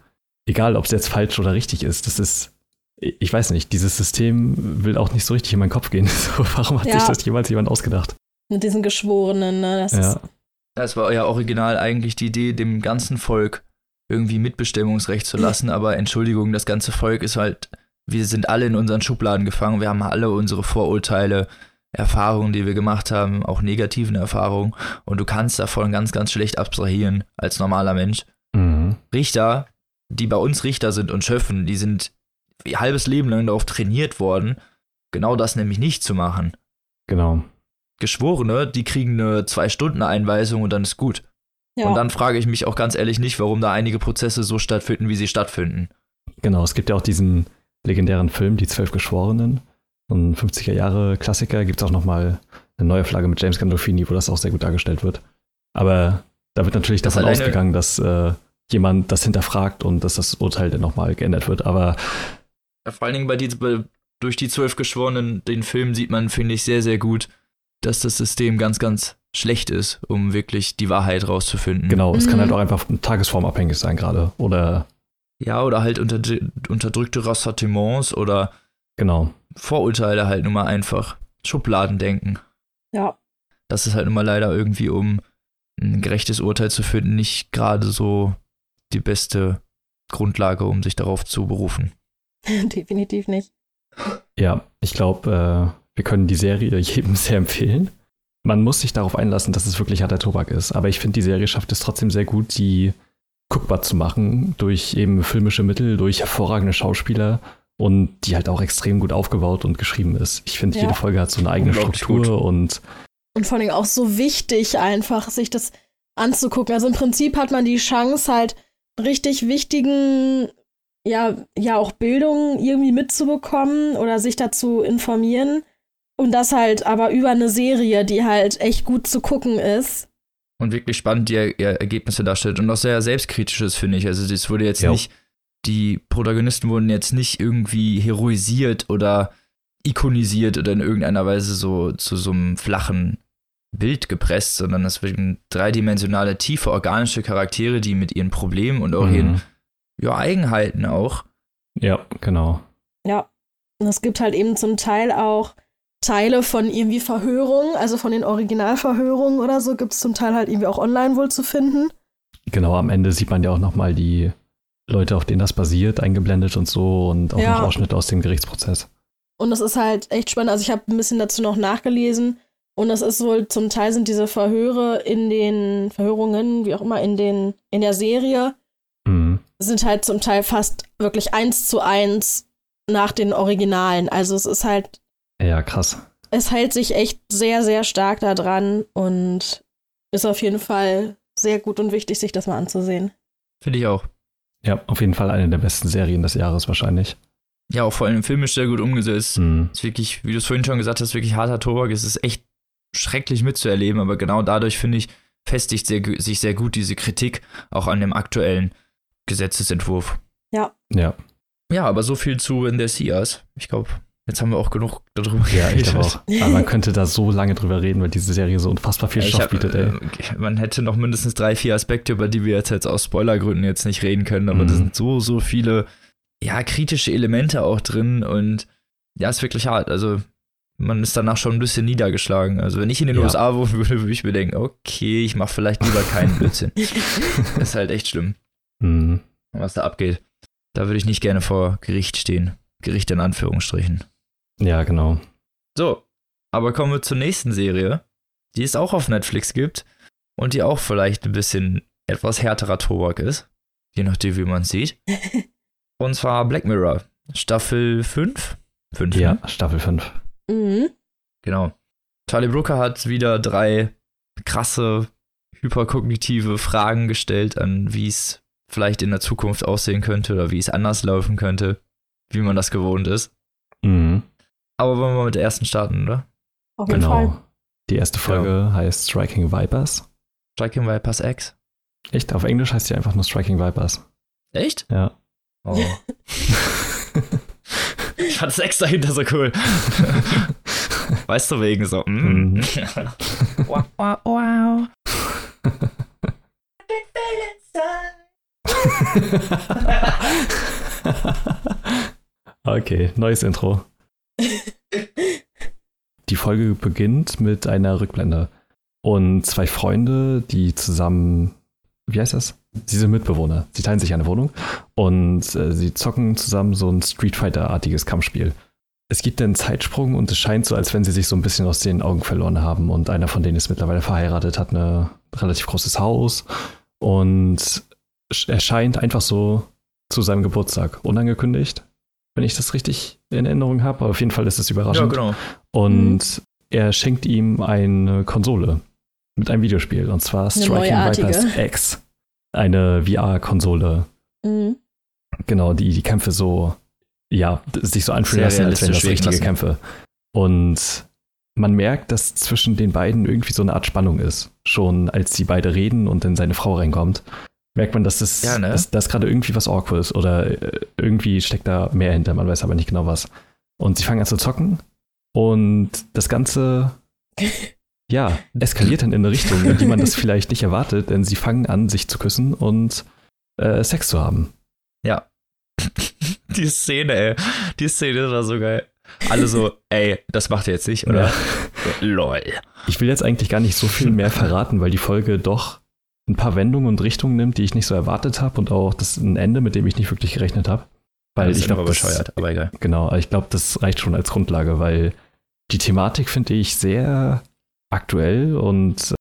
Egal, ob es jetzt falsch oder richtig ist. Das ist, ich weiß nicht, dieses System will auch nicht so richtig in meinen Kopf gehen. So, warum hat Ja. sich das jemals jemand ausgedacht? Mit diesen Geschworenen, ne? Das Ja, ist, Das war ja original eigentlich die Idee, dem ganzen Volk irgendwie Mitbestimmungsrecht zu lassen, aber Entschuldigung, das ganze Volk ist halt, wir sind alle in unseren Schubladen gefangen, wir haben alle unsere Vorurteile, Erfahrungen, die wir gemacht haben, auch negativen Erfahrungen und du kannst davon ganz, ganz schlecht abstrahieren als normaler Mensch. mhm. Richter, die bei uns Richter sind und Schöffen, die sind ihr halbes Leben lang darauf trainiert worden, genau das nämlich nicht zu machen. genau. Geschworene, die kriegen eine Zwei-Stunden-Einweisung und dann ist gut. ja. Und dann frage ich mich auch ganz ehrlich nicht, warum da einige Prozesse so stattfinden, wie sie stattfinden. Genau, es gibt ja auch diesen legendären Film, Die Zwölf Geschworenen. So ein 50er Jahre Klassiker. Gibt es auch nochmal eine neue Flagge mit James Gandolfini, wo das auch sehr gut dargestellt wird. Aber da wird natürlich Das davon ausgegangen, dass äh, jemand das hinterfragt und dass das Urteil dann nochmal geändert wird. Aber Ja, vor allen Dingen bei die, bei, durch die zwölf Geschworenen, den Film sieht man, finde ich, sehr, sehr gut, dass das System ganz, ganz schlecht ist, um wirklich die Wahrheit rauszufinden. genau, es kann Mhm. halt auch einfach tagesformabhängig sein gerade. Oder Ja, oder halt unter, unterdrückte Ressentiments oder genau. Vorurteile halt nun mal einfach. Schubladendenken. ja. Das ist halt nun mal leider irgendwie, um ein gerechtes Urteil zu finden, nicht gerade so die beste Grundlage, um sich darauf zu berufen. Definitiv nicht. Ja, ich glaube, äh, wir können die Serie jedem sehr empfehlen. Man muss sich darauf einlassen, dass es wirklich harter Tobak ist. Aber ich finde, die Serie schafft es trotzdem sehr gut, die guckbar zu machen durch eben filmische Mittel, durch hervorragende Schauspieler und die halt auch extrem gut aufgebaut und geschrieben ist. Ich finde, Ja. jede Folge hat so eine eigene Struktur gut. und Und vor allem auch so wichtig, einfach sich das anzugucken. Also im Prinzip hat man die Chance, halt richtig wichtigen, ja, ja, auch Bildung irgendwie mitzubekommen oder sich dazu informieren. Und das halt aber über eine Serie, die halt echt gut zu gucken ist. und wirklich spannend die er er Ergebnisse darstellt und auch sehr selbstkritisch ist, finde ich. Also das wurde jetzt Ja. nicht, die Protagonisten wurden jetzt nicht irgendwie heroisiert oder ikonisiert oder in irgendeiner Weise so zu so einem flachen Bild gepresst, sondern es werden dreidimensionale, tiefe, organische Charaktere, die mit ihren Problemen und auch ihren Mhm. Ja, Eigenheiten auch. ja, genau. Ja. Und es gibt halt eben zum Teil auch Teile von irgendwie Verhörungen, also von den Originalverhörungen oder so, gibt es zum Teil halt irgendwie auch online wohl zu finden. Genau, am Ende sieht man ja auch nochmal die Leute, auf denen das basiert, eingeblendet und so und auch Ja. noch Ausschnitte aus dem Gerichtsprozess. Und es ist halt echt spannend. Also ich habe ein bisschen dazu noch nachgelesen. Und es ist wohl, zum Teil sind diese Verhöre in den Verhörungen, wie auch immer, in den, in der Serie. Sind halt zum Teil fast wirklich eins zu eins nach den Originalen. Also es ist halt, Ja, krass. es hält sich echt sehr, sehr stark da dran und ist auf jeden Fall sehr gut und wichtig, sich das mal anzusehen. Finde ich auch. Ja, auf jeden Fall eine der besten Serien des Jahres wahrscheinlich. Ja, auch vor allem filmisch sehr gut umgesetzt. Mhm. ist wirklich, wie du es vorhin schon gesagt hast, wirklich harter Tobak. Es ist echt schrecklich mitzuerleben, aber genau dadurch, finde ich, festigt sehr, sich sehr gut diese Kritik auch an dem aktuellen Gesetzesentwurf. Ja, Ja, aber so viel zu In der Seas. Ich glaube, jetzt haben wir auch genug darüber ja, ich geredet. glaube auch. Aber man könnte da so lange drüber reden, weil diese Serie so unfassbar viel Ja, ich Stoff hab, bietet, ey. äh, man hätte noch mindestens drei, vier Aspekte, über die wir jetzt, jetzt aus Spoilergründen jetzt nicht reden können, aber Mhm. da sind so, so viele, ja, kritische Elemente auch drin und ja, ist wirklich hart. Also, man ist danach schon ein bisschen niedergeschlagen. Also, wenn ich in den Ja. USA wohnen würde, würde ich mir denken, okay, ich mache vielleicht lieber keinen Blödsinn. das ist halt echt schlimm, Mhm. was da abgeht. Da würde ich nicht gerne vor Gericht stehen. Gericht in Anführungsstrichen. Ja, genau. So, aber kommen wir zur nächsten Serie, die es auch auf Netflix gibt und die auch vielleicht ein bisschen etwas härterer Tobak ist, je nachdem, wie man es sieht. Und zwar Black Mirror, Staffel 5? 5, Ja, ne? Staffel 5. Mhm. Genau. Charlie Brooker hat wieder drei krasse, hyperkognitive Fragen gestellt an, wie es vielleicht in der Zukunft aussehen könnte oder wie es anders laufen könnte, wie man das gewohnt ist. Mhm. Aber wollen wir mal mit der ersten starten, oder? Auf jeden Fall. Genau. Die erste Folge heißt Striking Vipers. Striking Vipers X. Echt? Auf Englisch heißt sie einfach nur Striking Vipers. Echt? Ja. Oh. Ich fand das Ex dahinter so cool. Weißt du, wegen so. Mm. Mhm. wow, wow, wow. okay, neues Intro. Die Folge beginnt mit einer Rückblende. Und zwei Freunde, die zusammen, wie heißt das? Sie sind Mitbewohner. Sie teilen sich eine Wohnung und äh, sie zocken zusammen so ein Street Fighter-artiges Kampfspiel. Es gibt einen Zeitsprung und es scheint so, als wenn sie sich so ein bisschen aus den Augen verloren haben. Und einer von denen ist mittlerweile verheiratet, hat ein relativ großes Haus und erscheint einfach so zu seinem Geburtstag unangekündigt, wenn ich das richtig in Erinnerung habe. Aber auf jeden Fall ist es Ja, überraschend. genau. Und er schenkt ihm eine Konsole mit einem Videospiel und zwar Striking. Vipers X. Eine VR-Konsole. Mhm. Genau, die die Kämpfe so, ja, sich so anfühlen lassen, als wären das richtige lassen. Kämpfe. Und man merkt, dass zwischen den beiden irgendwie so eine Art Spannung ist. Schon als sie beide reden und dann seine Frau reinkommt, merkt man, dass das, Ja, ne? dass, dass gerade irgendwie was awkward ist oder äh, irgendwie steckt da mehr hinter, man weiß aber nicht genau was. Und sie fangen an zu zocken und das Ganze, ja, eskaliert dann in eine Richtung, in die man das vielleicht nicht erwartet, denn sie fangen an, sich zu küssen und äh, Sex zu haben. Ja. Die Szene, ey. Die Szene war so geil. Alle so, ey, das macht ihr jetzt nicht, oder? Ja. Lol. Ich will jetzt eigentlich gar nicht so viel mehr verraten, weil die Folge doch ein paar Wendungen und Richtungen nimmt, die ich nicht so erwartet habe und auch das ein Ende, mit dem ich nicht wirklich gerechnet habe. Weil das ich glaube, bescheuert, aber egal. Genau, ich glaube, das reicht schon als Grundlage, weil die Thematik finde ich sehr aktuell und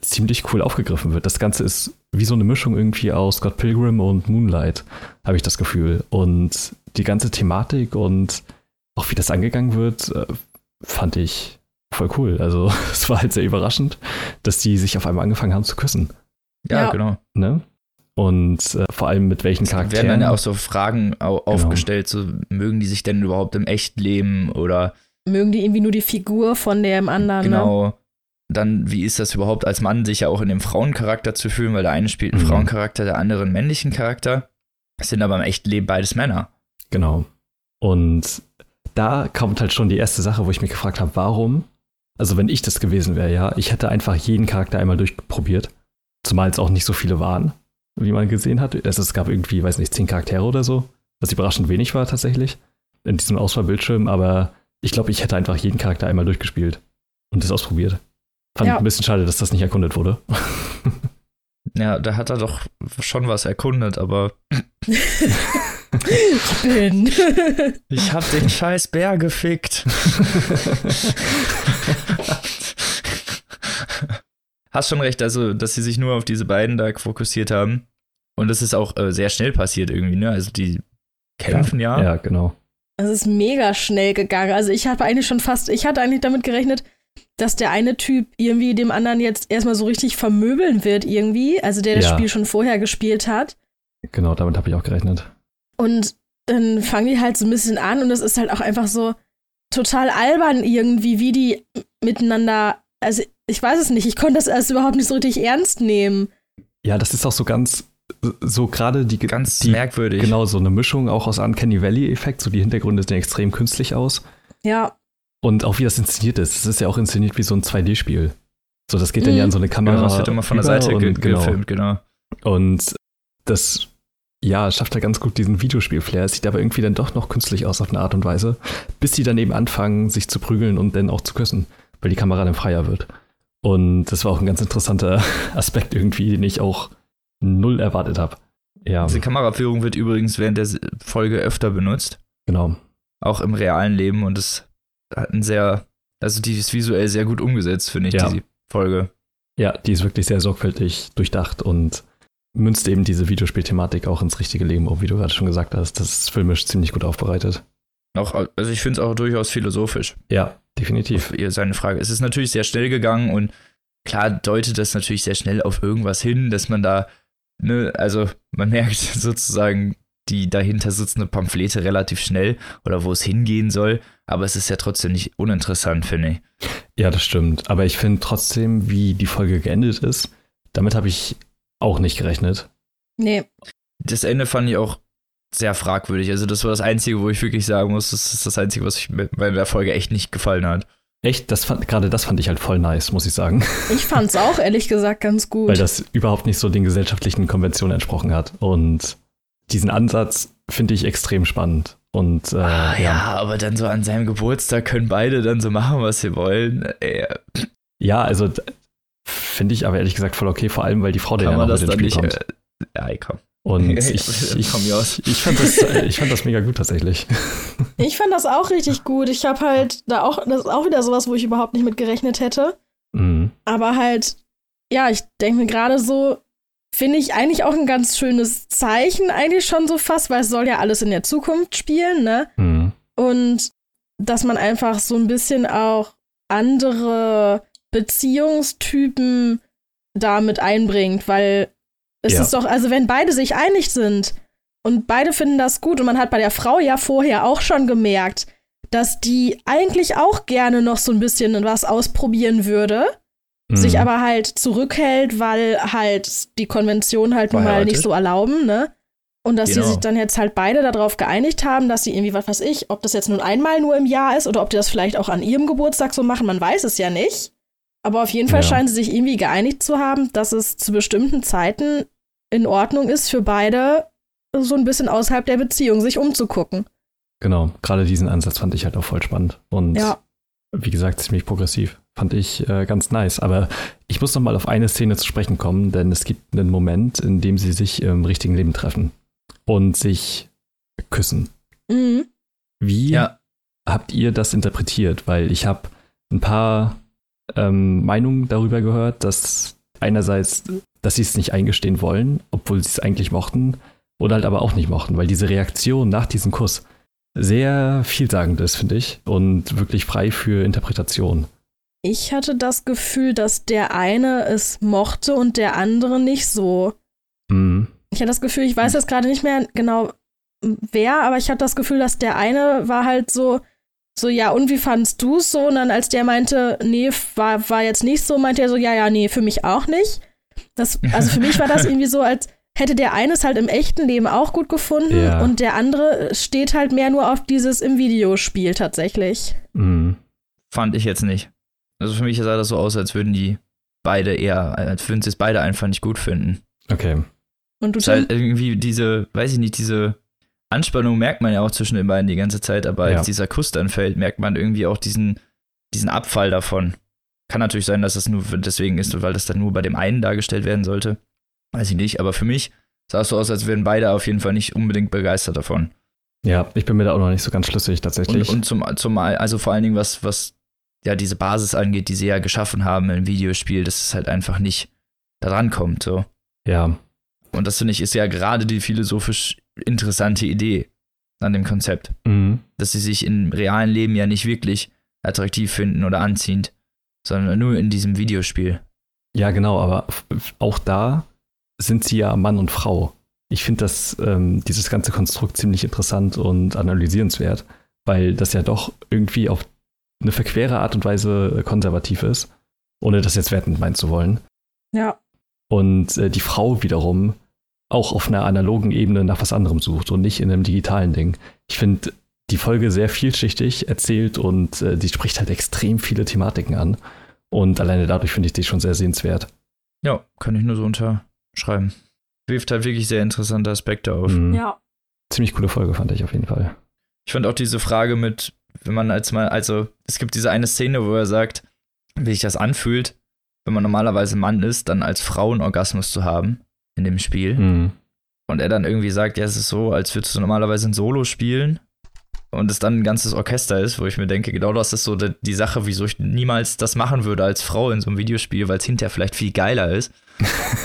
ziemlich cool aufgegriffen wird. Das Ganze ist wie so eine Mischung irgendwie aus Scott Pilgrim und Moonlight, habe ich das Gefühl. Und die ganze Thematik und auch wie das angegangen wird, äh, fand ich voll cool. Also es war halt sehr überraschend, dass die sich auf einmal angefangen haben zu küssen. Ja, Ja. genau. Ne? Und äh, vor allem mit welchen Es Charakteren. werden dann ja auch so Fragen au Genau. aufgestellt, so mögen die sich denn überhaupt im Echtleben oder Mögen die irgendwie nur die Figur von dem anderen, ne? genau. Dann, wie ist das überhaupt als Mann, sich ja auch in dem Frauencharakter zu fühlen, weil der eine spielt einen Mhm. Frauencharakter, der andere einen männlichen Charakter. Es sind aber im echten Leben beides Männer. Genau. Und da kommt halt schon die erste Sache, wo ich mich gefragt habe, warum? Also, wenn ich das gewesen wäre, ja, ich hätte einfach jeden Charakter einmal durchprobiert. Zumal es auch nicht so viele waren, wie man gesehen hat. Es, es gab irgendwie, weiß nicht, zehn Charaktere oder so, was überraschend wenig war tatsächlich in diesem Auswahlbildschirm, aber ich glaube, ich hätte einfach jeden Charakter einmal durchgespielt und das ausprobiert. Fand Ja. ich ein bisschen schade, dass das nicht erkundet wurde. Ja, da hat er doch schon was erkundet, aber Bin. ich hab den scheiß Bär gefickt. Hast schon recht, also, dass sie sich nur auf diese beiden da fokussiert haben. Und das ist auch äh, sehr schnell passiert irgendwie, ne? Also, die kämpfen ja. Ja, genau. Es ist mega schnell gegangen. Also ich habe eigentlich schon fast, ich hatte eigentlich damit gerechnet, dass der eine Typ irgendwie dem anderen jetzt erstmal so richtig vermöbeln wird irgendwie. Also der das Ja. Spiel schon vorher gespielt hat. Genau, damit habe ich auch gerechnet. Und dann fangen die halt so ein bisschen an und es ist halt auch einfach so total albern irgendwie, wie die miteinander, also ich weiß es nicht, ich konnte das erst überhaupt nicht so richtig ernst nehmen. Ja, das ist auch so ganz, so gerade die, Ganz die, merkwürdig. Genau, so eine Mischung auch aus Uncanny Valley-Effekt. So die Hintergründe sehen extrem künstlich aus. Ja, Und auch wie das inszeniert ist. Es ist ja auch inszeniert wie so ein 2D-Spiel. So, das geht dann Mhm. ja in so eine Kamera. Genau, das wird immer von der Seite ge und, genau. gefilmt, genau. Und das, ja, schafft halt ganz gut diesen Videospiel-Flair. Es sieht aber irgendwie dann doch noch künstlich aus auf eine Art und Weise, bis die dann eben anfangen, sich zu prügeln und dann auch zu küssen, weil die Kamera dann freier wird. Und das war auch ein ganz interessanter Aspekt irgendwie, den ich auch null erwartet habe. Ja, Diese Kameraführung wird übrigens während der Folge öfter benutzt. genau. Auch im realen Leben und es hat ein sehr, also die ist visuell sehr gut umgesetzt, finde ich, Ja. diese Folge. Ja, die ist wirklich sehr sorgfältig durchdacht und münzt eben diese Videospielthematik auch ins richtige Leben um, wie du gerade schon gesagt hast. Das ist filmisch ziemlich gut aufbereitet. Auch, also ich finde es auch durchaus philosophisch. Ja, definitiv. Auf seine Frage. Es ist natürlich sehr schnell gegangen und klar deutet das natürlich sehr schnell auf irgendwas hin, dass man da, ne, also man merkt sozusagen die dahinter sitzende Pamphlete relativ schnell oder wo es hingehen soll, aber es ist ja trotzdem nicht uninteressant, finde ich. Ja, das stimmt. Aber ich finde trotzdem, wie die Folge geendet ist, damit habe ich auch nicht gerechnet. nee. Das Ende fand ich auch sehr fragwürdig. Also das war das Einzige, wo ich wirklich sagen muss, das ist das Einzige, was ich mir bei der Folge echt nicht gefallen hat. Echt, das fand, gerade das fand ich halt voll nice, muss ich sagen. Ich fand's auch ehrlich gesagt ganz gut. Weil das überhaupt nicht so den gesellschaftlichen Konventionen entsprochen hat. Und diesen Ansatz finde ich extrem spannend. Und äh, Ah, ja. ja. aber dann so an seinem Geburtstag können beide dann so machen, was sie wollen. Ey, Ja, also finde ich aber ehrlich gesagt voll okay, vor allem, weil die Frau dann kann ja man noch das mit ins dann Spiel nicht. kommt. Äh, ja, komm. Und ich, ich, aus. ich, fand das, ich fand das mega gut tatsächlich. Ich fand das auch richtig gut. Ich habe halt da auch, das ist auch wieder sowas, wo ich überhaupt nicht mit gerechnet hätte. Mhm. Aber halt, ja, ich denke mir gerade so, finde ich eigentlich auch ein ganz schönes Zeichen, eigentlich schon so fast, weil es soll ja alles in der Zukunft spielen, ne? Mhm. Und dass man einfach so ein bisschen auch andere Beziehungstypen damit einbringt, weil es Ja. ist doch, also wenn beide sich einig sind und beide finden das gut und man hat bei der Frau ja vorher auch schon gemerkt, dass die eigentlich auch gerne noch so ein bisschen was ausprobieren würde, sich Mhm. aber halt zurückhält, weil halt die Konventionen halt nun mal nicht so erlauben, ne? Und dass Genau. sie sich dann jetzt halt beide darauf geeinigt haben, dass sie irgendwie, was weiß ich, ob das jetzt nun einmal nur im Jahr ist oder ob die das vielleicht auch an ihrem Geburtstag so machen, man weiß es ja nicht. Aber auf jeden Fall Ja. scheinen sie sich irgendwie geeinigt zu haben, dass es zu bestimmten Zeiten in Ordnung ist für beide, so ein bisschen außerhalb der Beziehung sich umzugucken. Genau, gerade diesen Ansatz fand ich halt auch voll spannend. Und Ja. wie gesagt, ziemlich progressiv. Fand ich äh, ganz nice. Aber ich muss noch mal auf eine Szene zu sprechen kommen, denn es gibt einen Moment, in dem sie sich im richtigen Leben treffen und sich küssen. Mhm. Wie Ja, habt ihr das interpretiert? Weil ich habe ein paar ähm, Meinungen darüber gehört, dass einerseits, dass sie es nicht eingestehen wollen, obwohl sie es eigentlich mochten, oder halt aber auch nicht mochten, weil diese Reaktion nach diesem Kuss sehr vielsagend ist, finde ich, und wirklich frei für Interpretation. Ich hatte das Gefühl, dass der eine es mochte und der andere nicht so. Mhm. Ich hatte das Gefühl, ich weiß jetzt gerade nicht mehr genau wer, aber ich hatte das Gefühl, dass der eine war halt so, so, ja, und wie fandest du es so? Und dann, als der meinte, nee, war, war jetzt nicht so, meinte er so, ja, ja, nee, für mich auch nicht. Das, also für mich war das irgendwie so, als hätte der eines halt im echten Leben auch gut gefunden Ja. und der andere steht halt mehr nur auf dieses im Videospiel tatsächlich. Mhm. Fand ich jetzt nicht. Also für mich sah das so aus, als würden die beide eher, als würden sie es beide einfach nicht gut finden. Okay. Und du Es ist halt irgendwie diese, weiß ich nicht, diese Anspannung merkt man ja auch zwischen den beiden die ganze Zeit, aber Ja. als dieser Kuss dann fällt, merkt man irgendwie auch diesen, diesen Abfall davon. Kann natürlich sein, dass das nur deswegen ist, weil das dann nur bei dem einen dargestellt werden sollte. Weiß ich nicht, aber für mich sah es so aus, als wären beide auf jeden Fall nicht unbedingt begeistert davon. Ja, ich bin mir da auch noch nicht so ganz schlüssig Und, tatsächlich. und zum, zum, also vor allen Dingen, was, was ja diese Basis angeht, die sie ja geschaffen haben im Videospiel, dass es halt einfach nicht da dran kommt. So. ja, Und das finde ich ist ja gerade die philosophisch interessante Idee an dem Konzept, mhm. dass sie sich im realen Leben ja nicht wirklich attraktiv finden oder anziehend, sondern nur in diesem Videospiel. ja, genau, aber auch da sind sie ja Mann und Frau. Ich finde das, ähm, dieses ganze Konstrukt ziemlich interessant und analysierenswert, weil das ja doch irgendwie auf eine verquere Art und Weise konservativ ist, ohne das jetzt wertend meinen zu wollen. ja. Und äh, die Frau wiederum auch auf einer analogen Ebene nach was anderem sucht und nicht in einem digitalen Ding. Ich finde die Folge sehr vielschichtig erzählt und äh, die spricht halt extrem viele Thematiken an. Und alleine dadurch finde ich die schon sehr sehenswert. Ja, kann ich nur so unterschreiben. Wirft halt wirklich sehr interessante Aspekte auf. Mhm. Ja. Ziemlich coole Folge fand ich auf jeden Fall. Ich fand auch diese Frage mit, wenn man als mal, also es gibt diese eine Szene, wo er sagt, wie sich das anfühlt, wenn man normalerweise Mann ist, dann als Frau einen Orgasmus zu haben in dem Spiel. Mhm. Und er dann irgendwie sagt, ja, es ist so, als würdest du normalerweise ein Solo spielen und es dann ein ganzes Orchester ist, wo ich mir denke, genau das ist so die, die Sache, wieso ich niemals das machen würde als Frau in so einem Videospiel, weil es hinterher vielleicht viel geiler ist.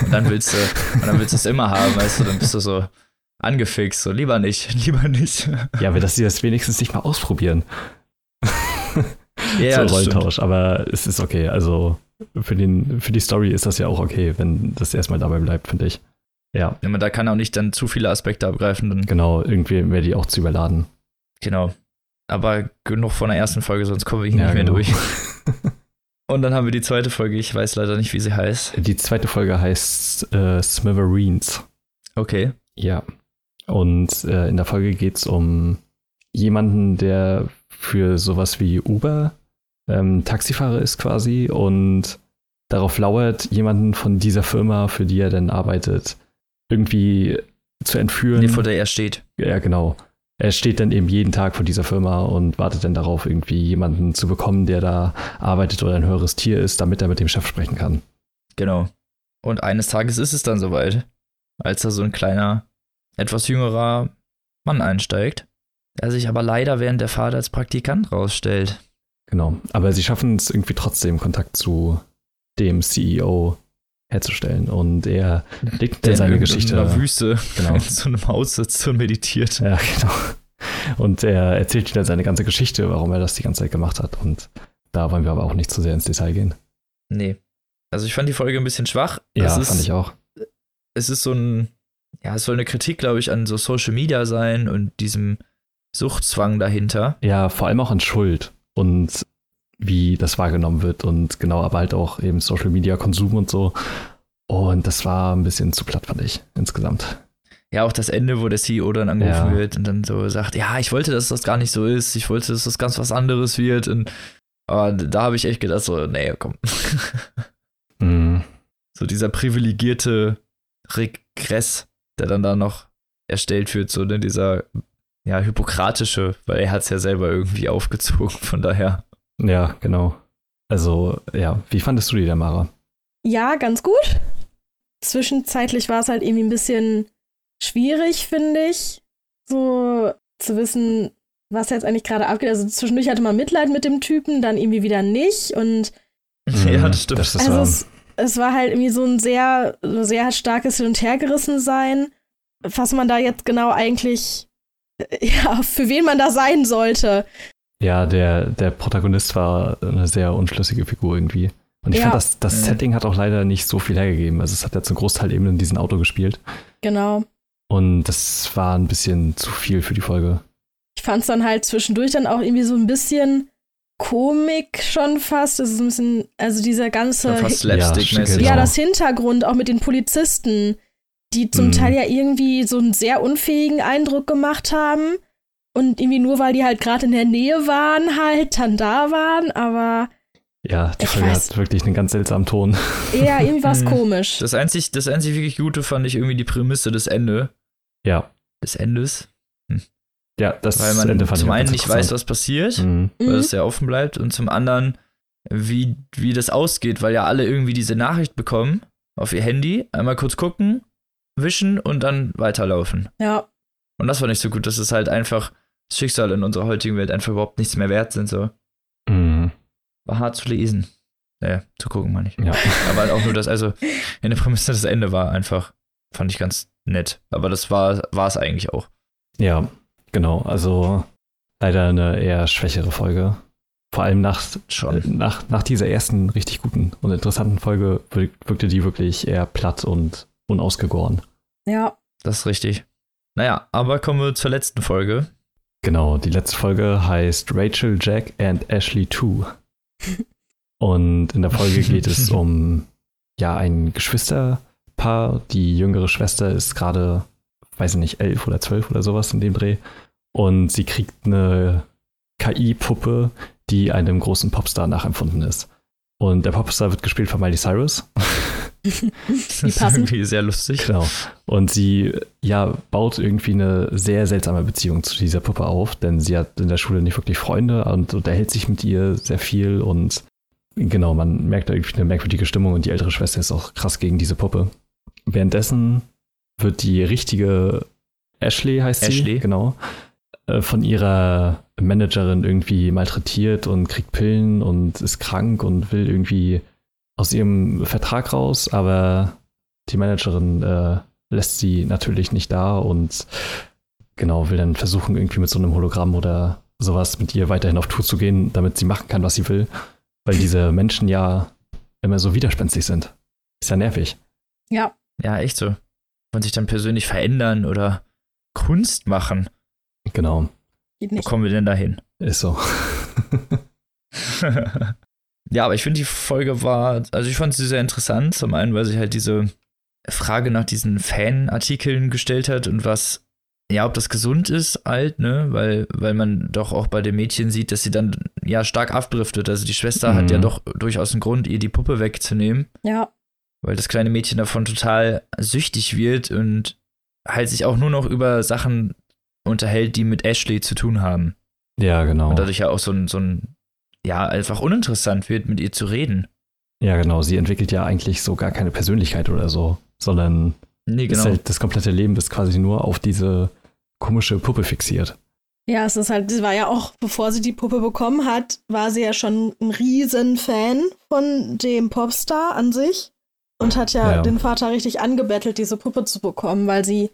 Und dann willst du, und dann willst du es immer haben, weißt du, dann bist du so angefixt, so lieber nicht, lieber nicht. Ja, aber dass sie das wenigstens nicht mal ausprobieren. Ja, so stimmt. Rollentausch. Aber es ist okay. Also für, den, für die Story ist das ja auch okay, wenn das erstmal dabei bleibt, finde ich. Ja, Ja, man da kann auch nicht dann zu viele Aspekte abgreifen, dann, genau. Irgendwie wäre die auch zu überladen. Genau. Aber genug von der ersten Folge, sonst kommen wir hier Ja, nicht mehr genau. durch. Und dann haben wir die zweite Folge, ich weiß leider nicht, wie sie heißt. Die zweite Folge heißt äh, Smithereens. Okay. Ja. Und äh, in der Folge geht es um jemanden, der für sowas wie Uber ähm, Taxifahrer ist quasi und darauf lauert, jemanden von dieser Firma, für die er dann arbeitet, irgendwie zu entführen. Nee, vor der er steht. Ja, genau. Er steht dann eben jeden Tag vor dieser Firma und wartet dann darauf, irgendwie jemanden zu bekommen, der da arbeitet oder ein höheres Tier ist, damit er mit dem Chef sprechen kann. Genau. Und eines Tages ist es dann soweit, als da so ein kleiner, etwas jüngerer Mann einsteigt, der sich aber leider während der Fahrt als Praktikant rausstellt. Genau. Aber sie schaffen es irgendwie trotzdem, Kontakt zu dem CEO herzustellen. Und er legt Der dann seine in Geschichte. irgendeiner Wüste Genau. in so einem Haus sitzt und meditiert. Ja, genau. Und er erzählt wieder seine ganze Geschichte, warum er das die ganze Zeit gemacht hat. Und da wollen wir aber auch nicht zu sehr ins Detail gehen. Nee. Also ich fand die Folge ein bisschen schwach. Ja, es ist, fand ich auch. Es ist so ein, ja, es soll eine Kritik, glaube ich, an so Social Media sein und diesem Suchtzwang dahinter. Ja, vor allem auch an Schuld und wie das wahrgenommen wird und genau, aber halt auch eben Social Media Konsum und so. Und das war ein bisschen zu platt, fand ich, insgesamt. Ja, auch das Ende, wo der CEO dann angerufen Ja. wird und dann so sagt, ja, ich wollte, dass das gar nicht so ist, ich wollte, dass das ganz was anderes wird. Und aber da habe ich echt gedacht, so, nee, komm. Mhm. So dieser privilegierte Regress, der dann da noch erstellt wird, so ne, dieser ja, hypokratische, weil er hat es ja selber irgendwie aufgezogen, von daher. Ja, genau. Also, ja, wie fandest du die, der Mara? Ja, ganz gut. Zwischenzeitlich war es halt irgendwie ein bisschen schwierig, finde ich, so zu wissen, was jetzt eigentlich gerade abgeht. Also zwischendurch hatte man Mitleid mit dem Typen, dann irgendwie wieder nicht. Und ja, das stimmt. Das, das also es, es war halt irgendwie so ein sehr, sehr starkes Hin- und Hergerissen sein, was man da jetzt genau eigentlich, ja, für wen man da sein sollte. Ja, der, der Protagonist war eine sehr unschlüssige Figur irgendwie. Und ich Ja. fand, das, das Mhm. Setting hat auch leider nicht so viel hergegeben. Also es hat ja zum Großteil eben in diesem Auto gespielt. Genau. Und das war ein bisschen zu viel für die Folge. Ich fand es dann halt zwischendurch dann auch irgendwie so ein bisschen Komik schon fast. Das ist ein bisschen, also dieser ganze, Schon fast Ja, Slapstick-mäßig. ja, genau. das Hintergrund auch mit den Polizisten, die zum Mhm. Teil ja irgendwie so einen sehr unfähigen Eindruck gemacht haben. Und irgendwie nur, weil die halt gerade in der Nähe waren, halt dann da waren, aber Ja, die Folge weiß. hat wirklich einen ganz seltsamen Ton. ja, irgendwie war es Mhm. komisch. Das einzig, das einzig wirklich Gute fand ich irgendwie die Prämisse des Ende. Ja. Des Endes. Ja, das Weil man Ende fand zum einen nicht weiß, was passiert, Mhm. weil Mhm. es sehr offen bleibt. Und zum anderen, wie, wie das ausgeht, weil ja alle irgendwie diese Nachricht bekommen auf ihr Handy, einmal kurz gucken, wischen und dann weiterlaufen. Ja, Und das war nicht so gut, dass es halt einfach Schicksal in unserer heutigen Welt einfach überhaupt nichts mehr wert sind. So. Mhm. War hart zu lesen. Naja, zu gucken meine ich. Ja. Aber halt auch nur das, also in der Prämisse das Ende war einfach, fand ich ganz nett. Aber das war es eigentlich auch. ja, genau. Also leider eine eher schwächere Folge. Vor allem nach, Schon. nach, nach dieser ersten richtig guten und interessanten Folge wirk- wirkte die wirklich eher platt und unausgegoren. ja. Das ist richtig. Naja, aber kommen wir zur letzten Folge. Genau, die letzte Folge heißt Rachel, Jack and Ashley 2. Und in der Folge geht es um ja ein Geschwisterpaar. Die jüngere Schwester ist gerade, weiß ich nicht, elf oder zwölf oder sowas in dem Dreh. Und sie kriegt eine KI-Puppe, die einem großen Popstar nachempfunden ist. Und der Popstar wird gespielt von Miley Cyrus. Das ist irgendwie sehr lustig. Genau. Und sie ja baut irgendwie eine sehr seltsame Beziehung zu dieser Puppe auf, denn sie hat in der Schule nicht wirklich Freunde und unterhält sich mit ihr sehr viel und genau, man merkt da irgendwie eine merkwürdige Stimmung und die ältere Schwester ist auch krass gegen diese Puppe. Währenddessen wird die richtige Ashley heißt sie, Ashley. genau, äh, von ihrer Managerin irgendwie malträtiert und kriegt Pillen und ist krank und will irgendwie aus ihrem Vertrag raus, aber die Managerin äh, lässt sie natürlich nicht da und genau will dann versuchen, irgendwie mit so einem Hologramm oder sowas mit ihr weiterhin auf Tour zu gehen, damit sie machen kann, was sie will, weil diese Menschen ja immer so widerspenstig sind. Ist ja nervig. Ja, Ja, echt so. Und sich dann persönlich verändern oder Kunst machen. Genau, geht Wo kommen wir denn dahin? ist so. ja, aber ich finde, die Folge war, also ich fand sie sehr interessant. Zum einen, weil sie halt diese Frage nach diesen Fanartikeln gestellt hat und was, ja, ob das gesund ist, alt, ne? Weil, weil man doch auch bei den Mädchen sieht, dass sie dann ja stark abdriftet. Also die Schwester hat Mhm. ja doch durchaus einen Grund, ihr die Puppe wegzunehmen, Ja, weil das kleine Mädchen davon total süchtig wird und halt sich auch nur noch über Sachen unterhält, die mit Ashley zu tun haben. ja, genau. Und dadurch ja auch so ein, so ein, ja, einfach uninteressant wird, mit ihr zu reden. Ja, genau. Sie entwickelt ja eigentlich so gar keine Persönlichkeit oder so, sondern Nee, ist genau. halt das komplette Leben ist quasi nur auf diese komische Puppe fixiert. ja, es ist halt, sie war ja auch, bevor sie die Puppe bekommen hat, war sie ja schon ein riesen Fan von dem Popstar an sich und hat ja, Ja. den Vater richtig angebettelt, diese Puppe zu bekommen, weil sie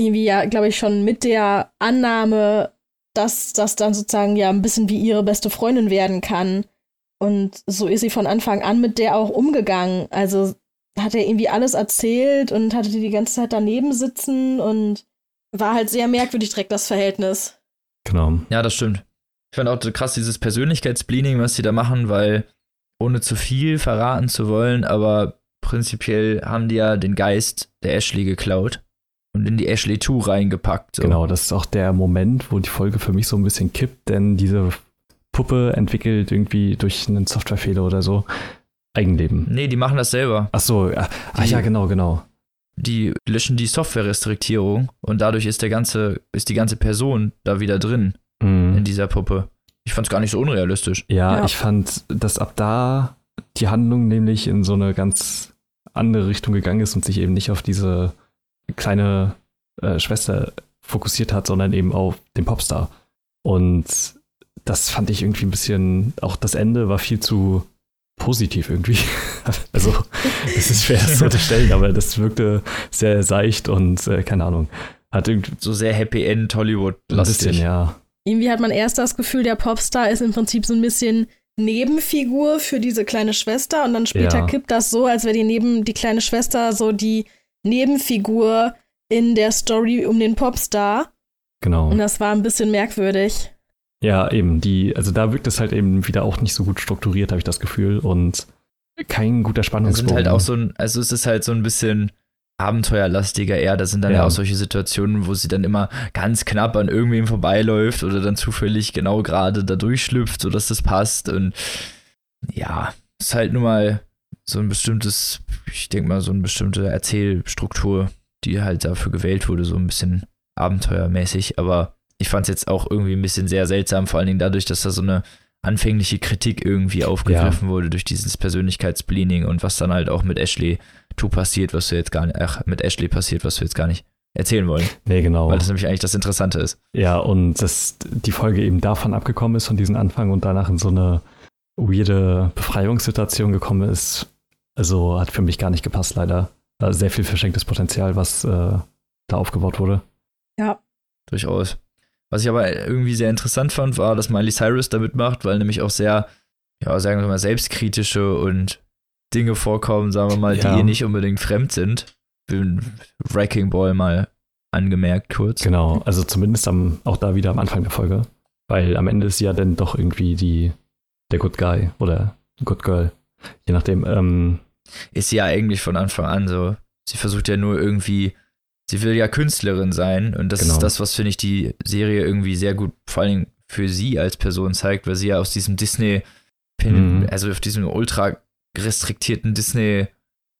irgendwie ja, glaube ich, schon mit der Annahme, dass das dann sozusagen ja ein bisschen wie ihre beste Freundin werden kann. Und so ist sie von Anfang an mit der auch umgegangen. Also hat er irgendwie alles erzählt und hatte die die ganze Zeit daneben sitzen und war halt sehr merkwürdig direkt das Verhältnis. Genau. Ja, das stimmt. Ich fand auch krass dieses Persönlichkeitsbleeding, was sie da machen, weil ohne zu viel verraten zu wollen, aber prinzipiell haben die ja den Geist der Ashley geklaut und in die Ashley 2 reingepackt. So. Genau, das ist auch der Moment, wo die Folge für mich so ein bisschen kippt, denn diese Puppe entwickelt irgendwie durch einen Softwarefehler oder so Eigenleben. Nee, die machen das selber. Ach so, ja. ah Die- ja, genau, genau. Die löschen die Softwarerestriktierung und dadurch ist der ganze, ist die ganze Person da wieder drin in Mhm. dieser Puppe. Ich fand's gar nicht so unrealistisch. Ja, Ja. ich fand, dass ab da die Handlung nämlich in so eine ganz andere Richtung gegangen ist und sich eben nicht auf diese kleine äh, Schwester fokussiert hat, sondern eben auf den Popstar. Und das fand ich irgendwie ein bisschen, auch das Ende war viel zu positiv irgendwie. also, es ist schwer es zu unterstellen, aber das wirkte sehr seicht und äh, keine Ahnung. Hat irgendwie So sehr Happy End Hollywood ein bisschen, lastig. ja. Irgendwie hat man erst das Gefühl, der Popstar ist im Prinzip so ein bisschen Nebenfigur für diese kleine Schwester und dann später Ja. kippt das so, als wäre die neben die kleine Schwester so die Nebenfigur in der Story um den Popstar. Genau. Und das war ein bisschen merkwürdig. Ja, eben, die, also da wirkt es halt eben wieder auch nicht so gut strukturiert, habe ich das Gefühl. Und kein guter Das Spannungsbogen. sind halt auch so ein, also es ist halt so ein bisschen abenteuerlastiger eher. Da sind dann ja. Ja. auch solche Situationen, wo sie dann immer ganz knapp an irgendwem vorbeiläuft oder dann zufällig genau gerade da durchschlüpft, sodass das passt. Und ja, ist halt nun mal so ein bestimmtes, ich denke mal, so eine bestimmte Erzählstruktur, die halt dafür gewählt wurde, so ein bisschen abenteuermäßig. Aber ich fand es jetzt auch irgendwie ein bisschen sehr seltsam, vor allen Dingen dadurch, dass da so eine anfängliche Kritik irgendwie aufgegriffen wurde durch dieses Persönlichkeitsbleaning und was dann halt auch mit Ashley Tu passiert, was wir jetzt gar nicht, ach, mit Ashley passiert, was wir jetzt gar nicht erzählen wollen, Nee, genau. weil das nämlich eigentlich das Interessante ist. Ja, und dass die Folge eben davon abgekommen ist, von diesem Anfang und danach in so eine weirde Befreiungssituation gekommen ist, also hat für mich gar nicht gepasst, leider. Da sehr viel verschenktes Potenzial, was äh, da aufgebaut wurde. Ja. Durchaus. Was ich aber irgendwie sehr interessant fand, war, dass Miley Cyrus da mitmacht, weil nämlich auch sehr, ja, sagen wir mal, selbstkritische und Dinge vorkommen, sagen wir mal, Ja. die ihr nicht unbedingt fremd sind. Bin Wrecking Ball mal angemerkt kurz. Genau, also zumindest am, auch da wieder am Anfang der Folge. Weil am Ende ist sie ja dann doch irgendwie die, der Good Guy oder Good Girl. Je nachdem. Ähm, ist sie ja eigentlich von Anfang an so. Sie versucht ja nur irgendwie, sie will ja Künstlerin sein und das Genau. ist das, was finde ich die Serie irgendwie sehr gut, vor allen Dingen für sie als Person zeigt, weil sie ja aus diesem Disney, Mhm. also auf diesem ultra restriktierten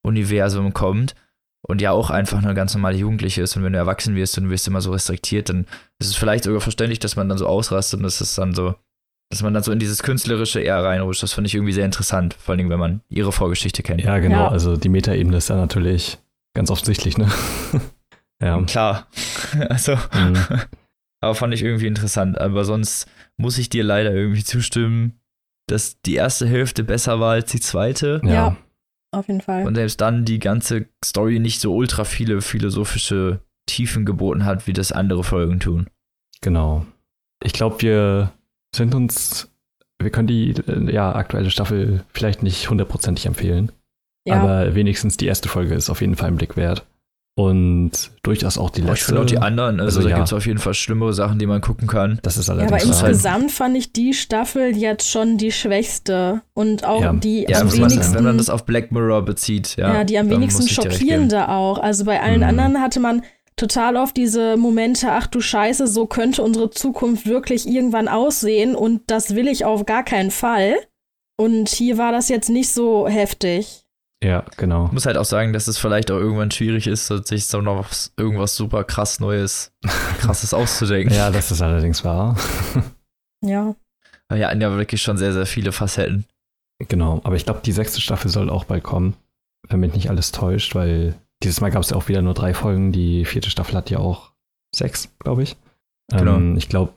Disney-Universum kommt und ja auch einfach eine ganz normale Jugendliche ist und wenn du erwachsen wirst und du wirst immer so restriktiert, dann ist es vielleicht sogar verständlich, dass man dann so ausrastet und das ist dann so, dass man dann so in dieses Künstlerische eher reinrutscht. Das finde ich irgendwie sehr interessant, vor allen Dingen, wenn man ihre Vorgeschichte kennt. ja, genau, Ja. also die Metaebene ist ja natürlich ganz offensichtlich, ne? ja. Klar. Also, Mhm. aber fand ich irgendwie interessant. Aber sonst muss ich dir leider irgendwie zustimmen, dass die erste Hälfte besser war als die zweite. ja. Ja. Auf jeden Fall. Und selbst dann die ganze Story nicht so ultra viele philosophische Tiefen geboten hat, wie das andere Folgen tun. Genau. Ich glaube, wir sind uns, wir können die äh, ja, aktuelle Staffel vielleicht nicht hundertprozentig empfehlen, ja. aber wenigstens die erste Folge ist auf jeden Fall ein Blick wert. Und durchaus auch die Aber ich letzte. finde auch die anderen, also, also da ja. gibt es auf jeden Fall schlimmere Sachen, die man gucken kann. das ist ja, aber allerdings ist halt- insgesamt fand ich die Staffel jetzt schon die schwächste und auch Ja. die Ja, am wenigsten. wenn man das auf Black Mirror bezieht, ja. Ja, die am wenigsten schockierende auch. Also bei allen Mhm. anderen hatte man total oft diese Momente, ach du Scheiße, so könnte unsere Zukunft wirklich irgendwann aussehen und das will ich auf gar keinen Fall. Und hier war das jetzt nicht so heftig. Ja, genau. Ich muss halt auch sagen, dass es vielleicht auch irgendwann schwierig ist, sich so noch was- irgendwas super krass Neues, krasses auszudenken. Ja, das ist allerdings wahr. Ja. Ja, ja wirklich schon sehr, sehr viele Facetten. Genau, aber ich glaube, die sechste Staffel soll auch bald kommen, wenn mich nicht alles täuscht, weil dieses Mal gab es ja auch wieder nur drei Folgen. Die vierte Staffel hat ja auch sechs, glaube ich. Genau. Ähm, ich glaube,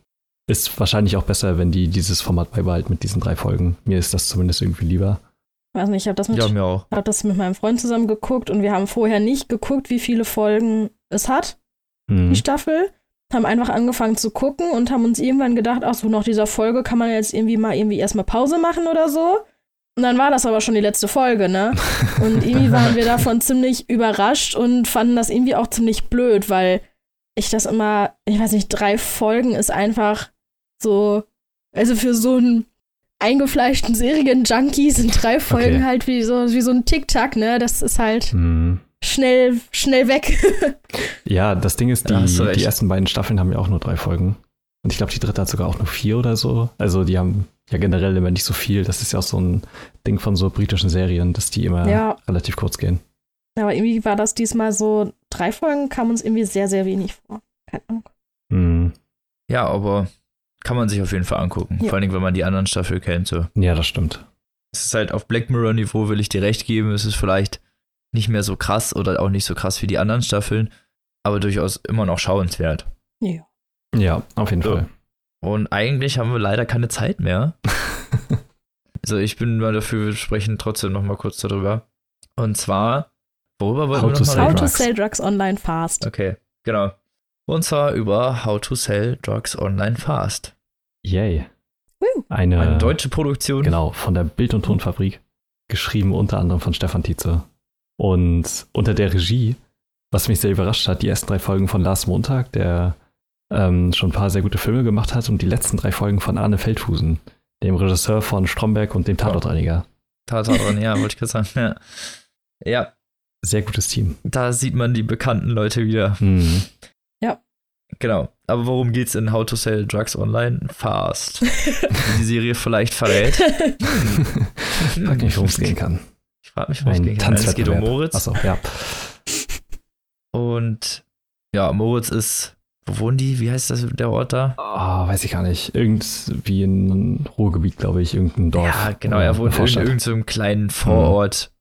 ist wahrscheinlich auch besser, wenn die dieses Format beibehalten mit diesen drei Folgen. Mir ist das zumindest irgendwie lieber. Weiß nicht, ich habe das, mit- Ja, mir auch. hab das mit meinem Freund zusammen geguckt und wir haben vorher nicht geguckt, wie viele Folgen es hat. Hm. die Staffel, haben einfach angefangen zu gucken und haben uns irgendwann gedacht, ach so, nach dieser Folge kann man jetzt irgendwie mal irgendwie erstmal Pause machen oder so. Und dann war das aber schon die letzte Folge, ne? Und irgendwie waren wir davon ziemlich überrascht und fanden das irgendwie auch ziemlich blöd, weil ich das immer, ich weiß nicht, drei Folgen ist einfach so, also für so einen eingefleischten Serien-Junkie sind drei Folgen Okay. halt wie so, wie so ein Tick-Tack, ne? Das ist halt Hm. schnell, schnell weg. Ja, das Ding ist, die, recht. die ersten beiden Staffeln haben ja auch nur drei Folgen. Und ich glaube, die dritte hat sogar auch nur vier oder so. Also die haben ja generell immer nicht so viel. Das ist ja auch so ein Ding von so britischen Serien, dass die immer Ja. relativ kurz gehen. Aber irgendwie war das diesmal so, drei Folgen kam uns irgendwie sehr, sehr wenig vor. Keine Ahnung. Hm. Ja, aber kann man sich auf jeden Fall angucken. Ja. Vor allen Dingen, wenn man die anderen Staffel kennt. So. Ja, das stimmt. Es ist halt auf Black Mirror-Niveau, will ich dir recht geben. Es ist vielleicht nicht mehr so krass oder auch nicht so krass wie die anderen Staffeln, aber durchaus immer noch schauenswert. Ja. Ja, auf jeden So. Fall. Und eigentlich haben wir leider keine Zeit mehr. also ich bin mal dafür, wir sprechen trotzdem noch mal kurz darüber. Und zwar, worüber wollen How wir to noch mal sell How reden? to drugs. sell drugs online fast. Okay, genau. Und zwar über How to Sell Drugs Online Fast. Yay. Eine, Eine deutsche Produktion. Genau, von der Bild- und Tonfabrik. Geschrieben unter anderem von Stefan Tietze. Und unter der Regie, was mich sehr überrascht hat, die ersten drei Folgen von Lars Montag, der ähm, schon ein paar sehr gute Filme gemacht hat, und die letzten drei Folgen von Arne Feldhusen, dem Regisseur von Stromberg und dem Tatortreiniger. Tatsache, ja, wollte ich gerade sagen. Ja. ja, Sehr gutes Team. da sieht man die bekannten Leute wieder. Mhm. Genau. Aber worum geht's in How to Sell Drugs Online Fast? Wie die Serie vielleicht verrät. Frag nicht, worum es gehen kann. Ich frage mich, worum es Ein gehen kann. Es geht um. Moritz. Achso, ja. Und ja, Moritz ist. Wo wohnen die? Wie heißt das der Ort da? Oh, weiß ich gar nicht. Irgendwie in Ruhrgebiet, glaube ich, irgendein Dorf. Ja, genau. Er wohnt in irgendeinem so einem kleinen Vorort.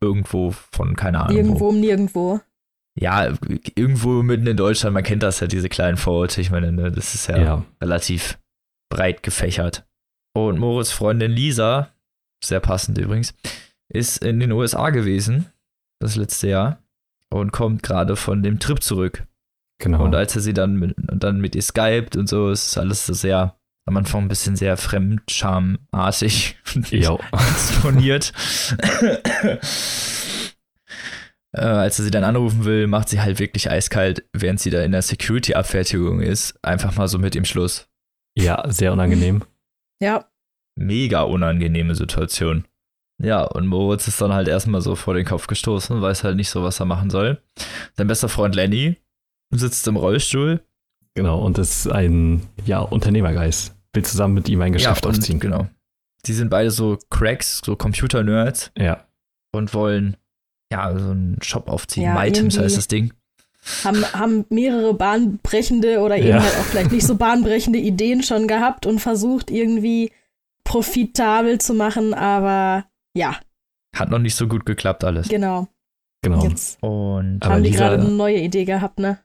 Irgendwo von, keine Ahnung. Irgendwo Wo. um nirgendwo. Ja, irgendwo mitten in Deutschland. Man kennt das ja, diese kleinen Vororte. Ich meine, ne, das ist ja, Ja. relativ breit gefächert. Und Moritz' Freundin Lisa, sehr passend übrigens, ist in den USA gewesen, das letzte Jahr, und kommt gerade von dem Trip zurück. Genau. Und als er sie dann mit, und dann mit ihr skypt und so, ist alles so sehr, am Anfang ein bisschen sehr fremdscharmartig Jo. exponiert. äh, als er sie dann anrufen will, macht sie halt wirklich eiskalt, während sie da in der Security-Abfertigung ist, einfach mal so mit dem Schluss. Ja, sehr unangenehm. Ja, Mega unangenehme Situation. Ja, und Moritz ist dann halt erstmal so vor den Kopf gestoßen, weiß halt nicht so, was er machen soll. Sein bester Freund Lenny sitzt im Rollstuhl. Genau. Und ist ein, ja, Unternehmergeist. Will zusammen mit ihm ein Geschäft ja, aufziehen. Genau. Die sind beide so Cracks, so Computer-Nerds Ja. und wollen ja so einen Shop aufziehen. Ja, irgendwie- heißt das Ding. haben, haben mehrere bahnbrechende oder eben Ja. halt auch vielleicht nicht so bahnbrechende Ideen schon gehabt und versucht irgendwie profitabel zu machen, aber ja, Hat noch nicht so gut geklappt alles. genau. Genau. Jetzt Und Aber haben die gerade eine neue Idee gehabt, ne?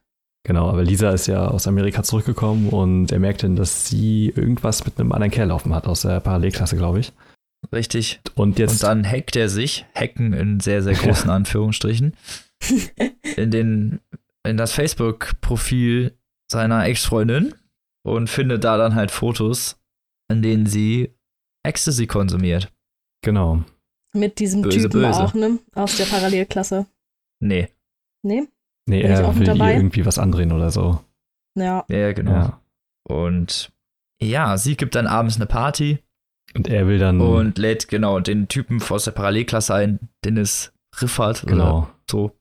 Genau, aber Lisa ist ja aus Amerika zurückgekommen und er merkt dann, dass sie irgendwas mit einem anderen Kerl laufen hat, aus der Parallelklasse, glaube ich. richtig. Und jetzt, Und dann hackt er sich, hacken in sehr, sehr großen Anführungsstrichen, in, den, in das Facebook-Profil seiner Ex-Freundin und findet da dann halt Fotos, in denen sie Ecstasy konsumiert. genau, Mit diesem Böse, Typen böse. auch, ne? Aus der Parallelklasse. Nee, Ne? Nee, Bin er will ihr dabei? irgendwie was andrehen oder so. Ja. ja, genau. Ja. Und ja, sie gibt dann abends eine Party Und er will dann, und lädt genau den Typen aus der Parallelklasse ein, Dennis Riffert oder genau, so,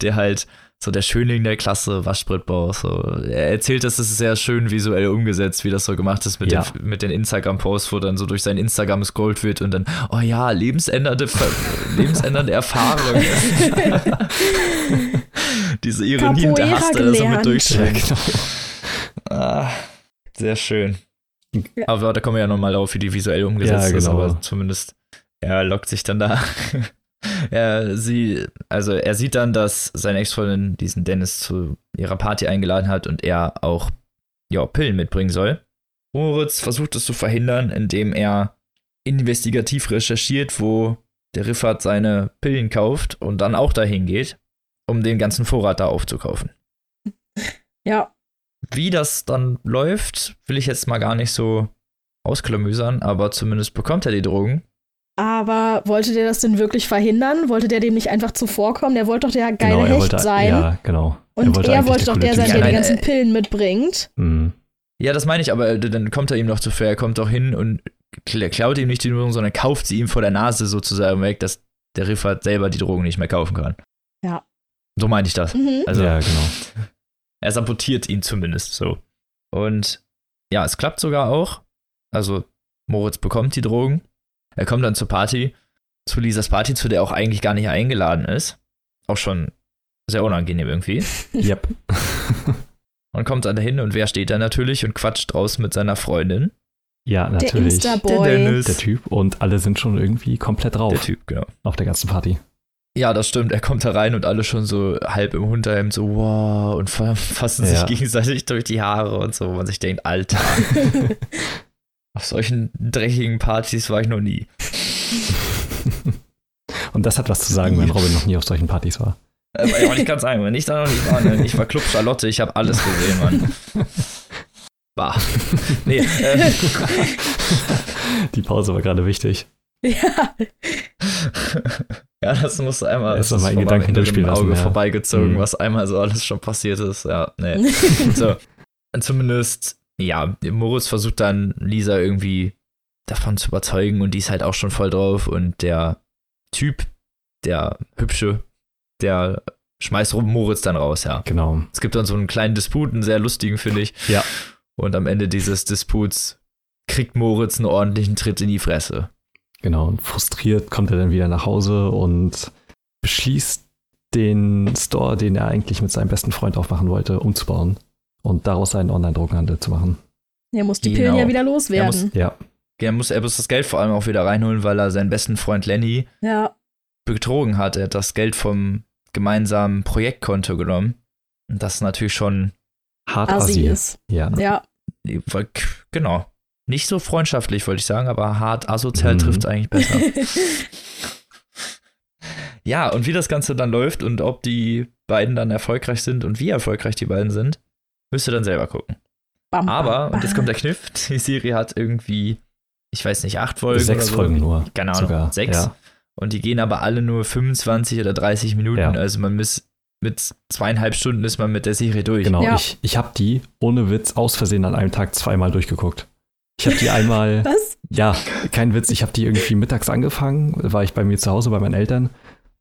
der halt so der Schönling der Klasse, Waschbrettbau, so. Er erzählt, dass es sehr schön visuell umgesetzt, wie das so gemacht ist mit, Ja. den, mit den Instagram-Posts, wo dann so durch sein Instagram gescrollt wird und dann, oh ja, lebensändernde, lebensändernde Erfahrung. Diese Ironie und der Hass, der da so mit durchschlägt. genau. Ah, sehr schön. Ja. Aber da kommen wir ja nochmal auf, wie die visuell umgesetzt Ja, ist, genau. aber zumindest er lockt sich dann da. er, sie, also er sieht dann, dass seine Ex-Freundin diesen Dennis zu ihrer Party eingeladen hat und er auch ja, Pillen mitbringen soll. Moritz versucht es zu verhindern, indem er investigativ recherchiert, wo der Riffert seine Pillen kauft und dann auch dahin geht, um den ganzen Vorrat da aufzukaufen. Ja. Wie das dann läuft, will ich jetzt mal gar nicht so ausklamüsern, aber zumindest bekommt er die Drogen. Aber wollte der das denn wirklich verhindern? Wollte der dem nicht einfach zuvorkommen? Der wollte doch der geile genau, er Hecht wollte, sein. Ja, genau. und er wollte, eigentlich doch coole der sein, der die Nein, ganzen äh, Pillen mitbringt. Mhm. Ja, das meine ich, aber äh, dann kommt er ihm noch zu fair. Er kommt doch hin und kla- klaut ihm nicht die Drogen, sondern kauft sie ihm vor der Nase sozusagen weg, dass der Riffert selber die Drogen nicht mehr kaufen kann. Ja. So meine ich das. Mhm. Also, ja, genau. er sabotiert ihn zumindest so. Und ja, es klappt sogar auch. Also, Moritz bekommt die Drogen. Er kommt dann zur Party, zu Lisas Party, zu der auch eigentlich gar nicht eingeladen ist. Auch schon sehr unangenehm irgendwie. Yep. Und kommt dann dahin und wer steht da natürlich und quatscht draußen mit seiner Freundin? ja, Der natürlich. Insta-Boy. Der Dennis. Der Typ. Und alle sind schon irgendwie komplett drauf Der Typ, genau. auf der ganzen Party. Ja, das stimmt. Er kommt da rein und alle schon so halb im Unterhemd so wow und fa- fassen Ja. sich gegenseitig durch die Haare und so, wo man sich denkt, Alter. Auf solchen dreckigen Partys war ich noch nie. Und das hat was zu sagen, wenn Robin noch nie auf solchen Partys war. Äh, war ja auch nicht ganz ein, wenn ich da noch nicht war. Ne? Ich war Club Charlotte, ich habe alles gesehen, Mann. Bah. Nee, äh, Die Pause war gerade wichtig. Ja. Ja, das musst du einmal. Das ist mal in Gedanken durchspielen Auge lassen, ja. vorbeigezogen, Mhm. was einmal so alles schon passiert ist. Ja, nee. so. Zumindest, ja, Moritz versucht dann Lisa irgendwie davon zu überzeugen und die ist halt auch schon voll drauf und der Typ, der hübsche, der schmeißt Moritz dann raus, ja. Genau. Es gibt dann so einen kleinen Disput, einen sehr lustigen, finde ich. Ja. Und am Ende dieses Disputs kriegt Moritz einen ordentlichen Tritt in die Fresse. Genau. Und frustriert kommt er dann wieder nach Hause und beschließt, den Store, den er eigentlich mit seinem besten Freund aufmachen wollte, umzubauen und daraus einen Online-Drogenhandel zu machen. Er muss die Genau. Pillen ja wieder Er loswerden. Ja, Er muss, er muss das Geld vor allem auch wieder reinholen, weil er seinen besten Freund Lenny Ja. betrogen hat. Er hat das Geld vom gemeinsamen Projektkonto genommen. Und das ist natürlich schon, hart Assi. Ja. Ja. genau, nicht so freundschaftlich, wollte ich sagen, aber hart asozial Mhm. trifft eigentlich besser. ja, und wie das Ganze dann läuft und ob die beiden dann erfolgreich sind und wie erfolgreich die beiden sind, müsst ihr dann selber gucken. Bam, Aber, bam, und jetzt kommt der Kniff, die Serie hat irgendwie, ich weiß nicht, acht Folgen. Sechs oder so. Folgen nur. Ahnung, sogar. sechs. Ja. Und die gehen aber alle nur 25 oder 30 Minuten. Ja. Also man muss mit zweieinhalb Stunden ist man mit der Serie durch. Genau, Ja. ich, ich habe die ohne Witz aus Versehen an einem Tag zweimal durchgeguckt. Ich habe die einmal, Was? ja, kein Witz, ich habe die irgendwie mittags angefangen, war ich bei mir zu Hause bei meinen Eltern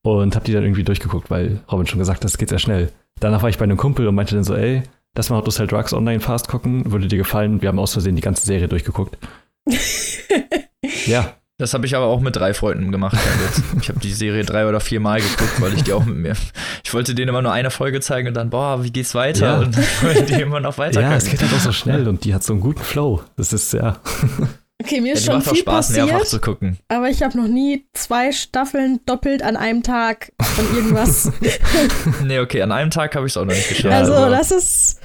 und habe die dann irgendwie durchgeguckt, weil Robin schon gesagt hat, das geht sehr schnell. Danach war ich bei einem Kumpel und meinte dann so, ey, lass mal Hotel Drugs online fast gucken, würde dir gefallen. Wir haben aus Versehen die ganze Serie durchgeguckt. Ja, Das habe ich aber auch mit drei Freunden gemacht. Witz. ich habe die Serie drei oder vier Mal geguckt, weil ich die auch mit mir. Ich wollte denen immer nur eine Folge zeigen und dann, boah, wie geht's weiter? Ja. Und dann wollten die immer noch weiter. ja, es geht halt auch so schnell und die hat so einen guten Flow. Das ist ja, Okay, mir ja, ist die schon macht auch viel Spaß, mehrfach passiert, zu gucken. aber ich habe noch nie zwei Staffeln doppelt an einem Tag von irgendwas. Nee, okay, an einem Tag habe ich es auch noch nicht geschafft. Ja, also, aber- das ist.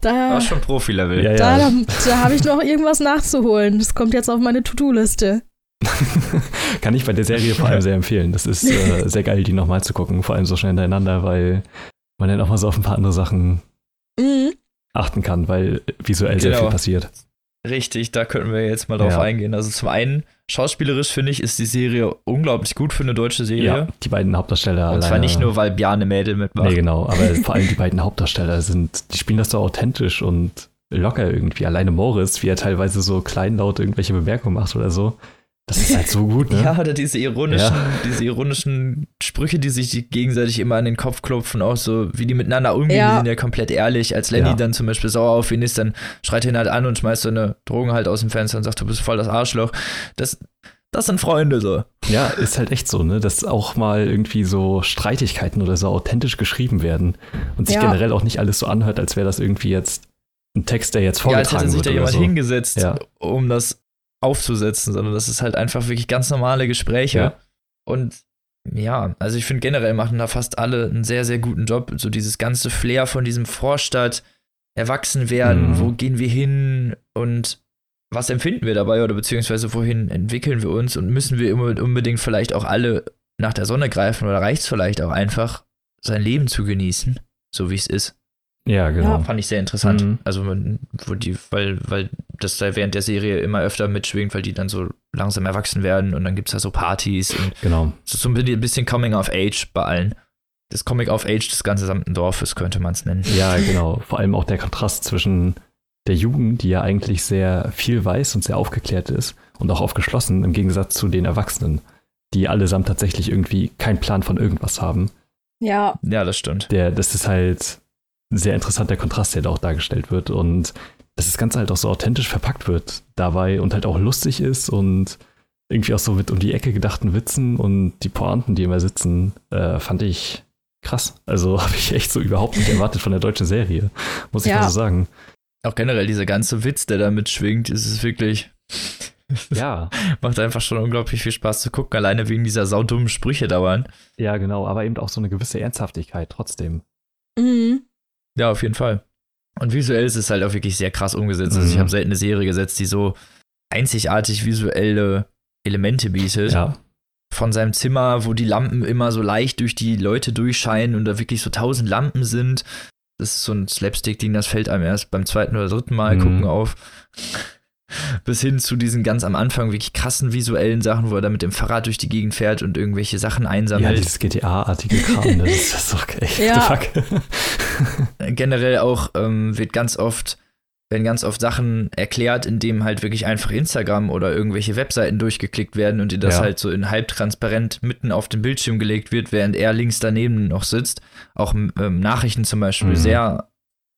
Da, War schon Profi-Level. ja, da, ja. da, da habe ich noch irgendwas nachzuholen. Das kommt jetzt auf meine To-Do-Liste. Kann ich bei der Serie vor allem sehr empfehlen. Das ist äh, sehr geil, die nochmal zu gucken, vor allem so schnell hintereinander, weil man dann auch mal so auf ein paar andere Sachen Mhm. achten kann, weil visuell sehr Genau. viel passiert. Richtig, da könnten wir jetzt mal drauf Ja. eingehen. Also zum einen, schauspielerisch finde ich, ist die Serie unglaublich gut für eine deutsche Serie. Ja, die beiden Hauptdarsteller. Und zwar alleine- nicht nur, weil Bjarne Mädel mitmacht. Nee, genau, aber vor allem die beiden Hauptdarsteller sind, die spielen das so authentisch und locker irgendwie. Alleine Moritz, wie er teilweise so kleinlaut irgendwelche Bemerkungen macht oder so. Das ist halt so gut, ne? Ja, oder diese ironischen, Ja. diese ironischen Sprüche, die sich gegenseitig immer an den Kopf klopfen, auch so, wie die miteinander umgehen, Ja. die sind ja komplett ehrlich. Als Lenny Ja. dann zum Beispiel sauer auf ihn ist, dann schreit er ihn halt an und schmeißt so eine Drogen halt aus dem Fenster und sagt, du bist voll das Arschloch. Das, das sind Freunde so. Ja, ist halt echt so, ne? Dass auch mal irgendwie so Streitigkeiten oder so authentisch geschrieben werden und sich Ja. generell auch nicht alles so anhört, als wäre das irgendwie jetzt ein Text, der jetzt Ja, als vorgetragen hätte sich wird da jemand so. hingesetzt, Ja. um das aufzusetzen, sondern das ist halt einfach wirklich ganz normale Gespräche. Ja. Und ja, also ich finde generell machen da fast alle einen sehr, sehr guten Job. So dieses ganze Flair von diesem Vorstadt, erwachsen werden, Mhm. wo gehen wir hin und was empfinden wir dabei oder beziehungsweise wohin entwickeln wir uns und müssen wir immer unbedingt vielleicht auch alle nach der Sonne greifen oder reicht es vielleicht auch einfach, sein Leben zu genießen, so wie es ist. Ja, genau. Fand ich sehr interessant. Mhm. Also, wo die, weil, weil das da während der Serie immer öfter mitschwingt, weil die dann so langsam erwachsen werden und dann gibt es da so Partys und Genau. so so ein bisschen- Coming of Age bei allen. Das Coming of Age des gesamten Dorfes könnte man es nennen. Ja, genau. Vor allem auch der Kontrast zwischen der Jugend, die ja eigentlich sehr viel weiß und sehr aufgeklärt ist und auch aufgeschlossen, im Gegensatz zu den Erwachsenen, die allesamt tatsächlich irgendwie keinen Plan von irgendwas haben. Ja, Ja, das stimmt. Der, das ist halt ein sehr interessanter Kontrast, der da auch dargestellt wird und dass das Ganze halt auch so authentisch verpackt wird dabei und halt auch lustig ist und irgendwie auch so mit um die Ecke gedachten Witzen und die Pointen, die immer sitzen, äh, fand ich krass. Also habe ich echt so überhaupt nicht erwartet von der deutschen Serie, muss ich Ja. mal so sagen. Auch generell dieser ganze Witz, der da mitschwingt, ist es wirklich, Ja, macht einfach schon unglaublich viel Spaß zu gucken, alleine wegen dieser saudummen Sprüche dauernd. ja, genau, aber eben auch so eine gewisse Ernsthaftigkeit trotzdem. mhm. Ja, auf jeden Fall. Und visuell ist es halt auch wirklich sehr krass umgesetzt. Also ich Mhm. habe selten eine Serie gesetzt, die so einzigartig visuelle Elemente bietet. Ja. Von seinem Zimmer, wo die Lampen immer so leicht durch die Leute durchscheinen und da wirklich so tausend Lampen sind. Das ist so ein Slapstick-Ding, das fällt einem erst beim zweiten oder dritten Mal Mhm. gucken auf. Bis hin zu diesen ganz am Anfang wirklich krassen visuellen Sachen, wo er da mit dem Fahrrad durch die Gegend fährt und irgendwelche Sachen Ja, einsammelt. dieses GTA-artige Kram, das ist das doch echt. Ja. fuck? generell auch ähm, wird ganz oft, werden ganz oft Sachen erklärt, indem halt wirklich einfach Instagram oder irgendwelche Webseiten durchgeklickt werden und dir das Ja. halt so in halbtransparent mitten auf den Bildschirm gelegt wird, während er links daneben noch sitzt. Auch ähm, Nachrichten zum Beispiel Mhm. sehr,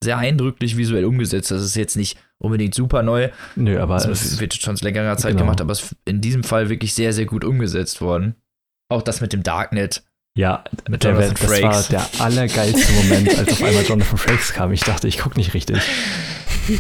sehr eindrücklich visuell umgesetzt. Das ist jetzt nicht unbedingt super neu. Nö, aber Also es, wird schon seit längerer Zeit genau. gemacht, aber es ist in diesem Fall wirklich sehr, sehr gut umgesetzt worden. Auch das mit dem Darknet. ja, Mit der, Jonathan das war der allergeilste Moment, als auf einmal Jonathan Frakes kam. Ich dachte, ich gucke nicht richtig.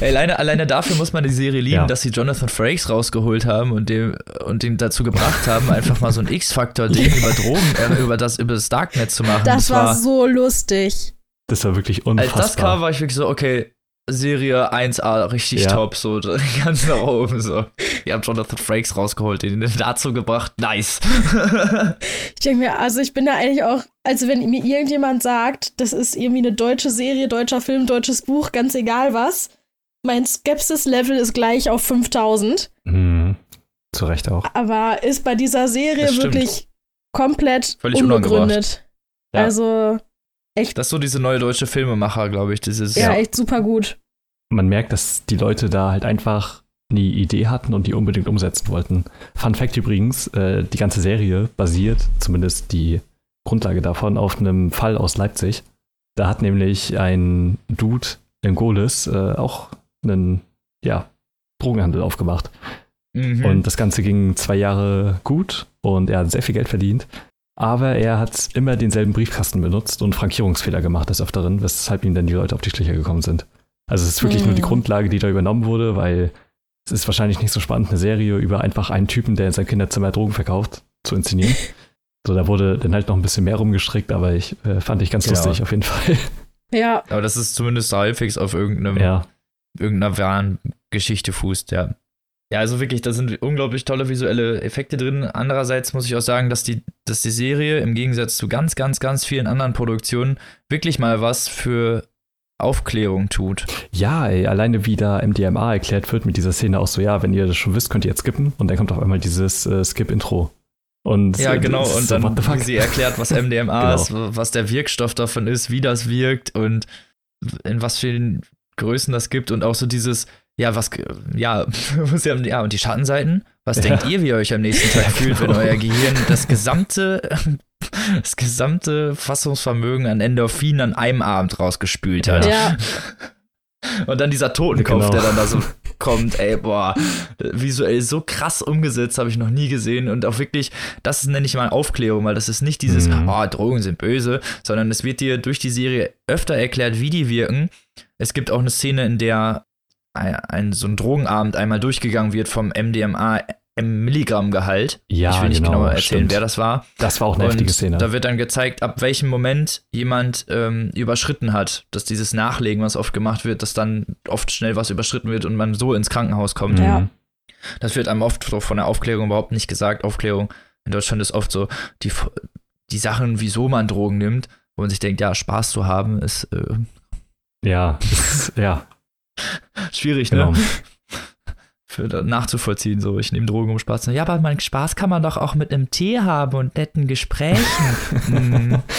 Ey, alleine, alleine dafür muss man die Serie lieben, Ja. dass sie Jonathan Frakes rausgeholt haben und dem und den dazu gebracht haben, einfach mal so ein X-Faktor-Ding über Drogen, äh, über das über das Darknet zu machen. Das war so lustig. Das war wirklich als unfassbar. das kam, war ich wirklich so, okay, Serie 1A, richtig Ja. top, so ganz nach oben so. Ihr habt Jonathan Frakes rausgeholt, den dazu gebracht, nice. Ich denke mir, also ich bin da eigentlich auch, also wenn mir irgendjemand sagt, das ist irgendwie eine deutsche Serie, deutscher Film, deutsches Buch, ganz egal was, mein Skepsis-Level ist gleich auf 5000, Mhm. Zu Recht auch. aber ist bei dieser Serie wirklich komplett Völlig unbegründet. Ja. Also Das ist so diese neue deutsche Filmemacher, glaube ich, dieses ja, echt super gut. Man merkt, dass die Leute da halt einfach eine Idee hatten und die unbedingt umsetzen wollten. Fun Fact übrigens, äh, die ganze Serie basiert, zumindest die Grundlage davon, auf einem Fall aus Leipzig. Da hat nämlich ein Dude in Golis äh, auch einen, ja, Drogenhandel aufgemacht. Mhm. Und das Ganze ging zwei Jahre gut und er hat sehr viel Geld verdient. Aber er hat immer denselben Briefkasten benutzt und Frankierungsfehler gemacht des Öfteren, weshalb ihm dann die Leute auf die Schliche gekommen sind. Also es ist wirklich nur die Mhm. Grundlage, die da übernommen wurde, weil es ist wahrscheinlich nicht so spannend, eine Serie über einfach einen Typen, der in seinem Kinderzimmer Drogen verkauft, zu inszenieren. So, da wurde dann halt noch ein bisschen mehr rumgestrickt, aber ich äh, fand ich ganz Ja. lustig auf jeden Fall. Ja, Aber das ist zumindest halbwegs auf irgendeinem ja, irgendeiner wahren Geschichte fußt, ja. Ja, also wirklich, da sind unglaublich tolle visuelle Effekte drin. Andererseits muss ich auch sagen, dass die, dass die Serie im Gegensatz zu ganz, ganz, ganz vielen anderen Produktionen wirklich mal was für Aufklärung tut. ja, ey, alleine wie da MDMA erklärt wird mit dieser Szene auch so, ja, wenn ihr das schon wisst, könnt ihr jetzt skippen und dann kommt auf einmal dieses äh, Skip-Intro. Und Ja, genau. Und so, dann, wie sie erklärt, was MDMA Genau. ist, was der Wirkstoff davon ist, wie das wirkt und in was für Größen das gibt und auch so dieses, ja, was, ja, ja, ja, und die Schattenseiten. Was Ja. denkt ihr, wie ihr euch am nächsten Tag Ja, fühlt, wenn genau. euer Gehirn das gesamte, das gesamte Fassungsvermögen an Endorphin an einem Abend rausgespült hat? ja. Und dann dieser Totenkopf, Genau. der dann da so kommt, ey, boah, visuell so krass umgesetzt, habe ich noch nie gesehen. Und auch wirklich, das nenne ich mal Aufklärung, weil das ist nicht dieses, Mhm. oh, Drogen sind böse, sondern es wird dir durch die Serie öfter erklärt, wie die wirken. Es gibt auch eine Szene, in der ein, ein so ein Drogenabend einmal durchgegangen wird vom MDMA im Milligrammgehalt. Ja, ich will nicht genau, genau erzählen, stimmt. wer das war. Das war auch eine Und heftige Szene. Da wird dann gezeigt, ab welchem Moment jemand ähm, überschritten hat. Dass dieses Nachlegen, was oft gemacht wird, dass dann oft schnell was überschritten wird und man so ins Krankenhaus kommt. Ja. Das wird einem oft von der Aufklärung überhaupt nicht gesagt. Aufklärung in Deutschland ist oft so, die, die Sachen, wieso man Drogen nimmt, wo man sich denkt, ja, Spaß zu haben, ist äh, Ja, ist, ja, schwierig, genau. ne? Für nachzuvollziehen. So, ich nehme Drogen, um Spaß zu haben. Ja, aber mein Spaß kann man doch auch mit einem Tee haben und netten Gesprächen. Mhm.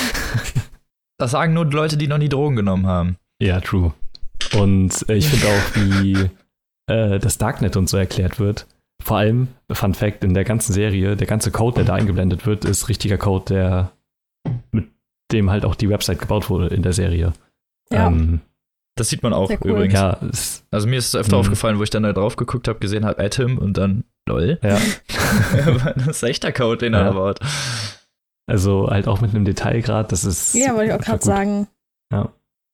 Das sagen nur die Leute, die noch nie Drogen genommen haben. Ja, true. Und äh, ich finde auch, wie äh, das Darknet und so erklärt wird. Vor allem, Fun Fact, in der ganzen Serie, der ganze Code, der da eingeblendet wird, ist richtiger Code, der mit dem halt auch die Website gebaut wurde in der Serie. Ja. Ähm, Das sieht man auch cool. übrigens. ja, Also mir ist es öfter Mhm. aufgefallen, wo ich dann da drauf geguckt habe, gesehen habe, Atom und dann lol. ja. das ist echter Code, den er Ja. da baut. Also halt auch mit einem Detailgrad, das ist. Ja, wollte ich auch gerade sagen. Ja.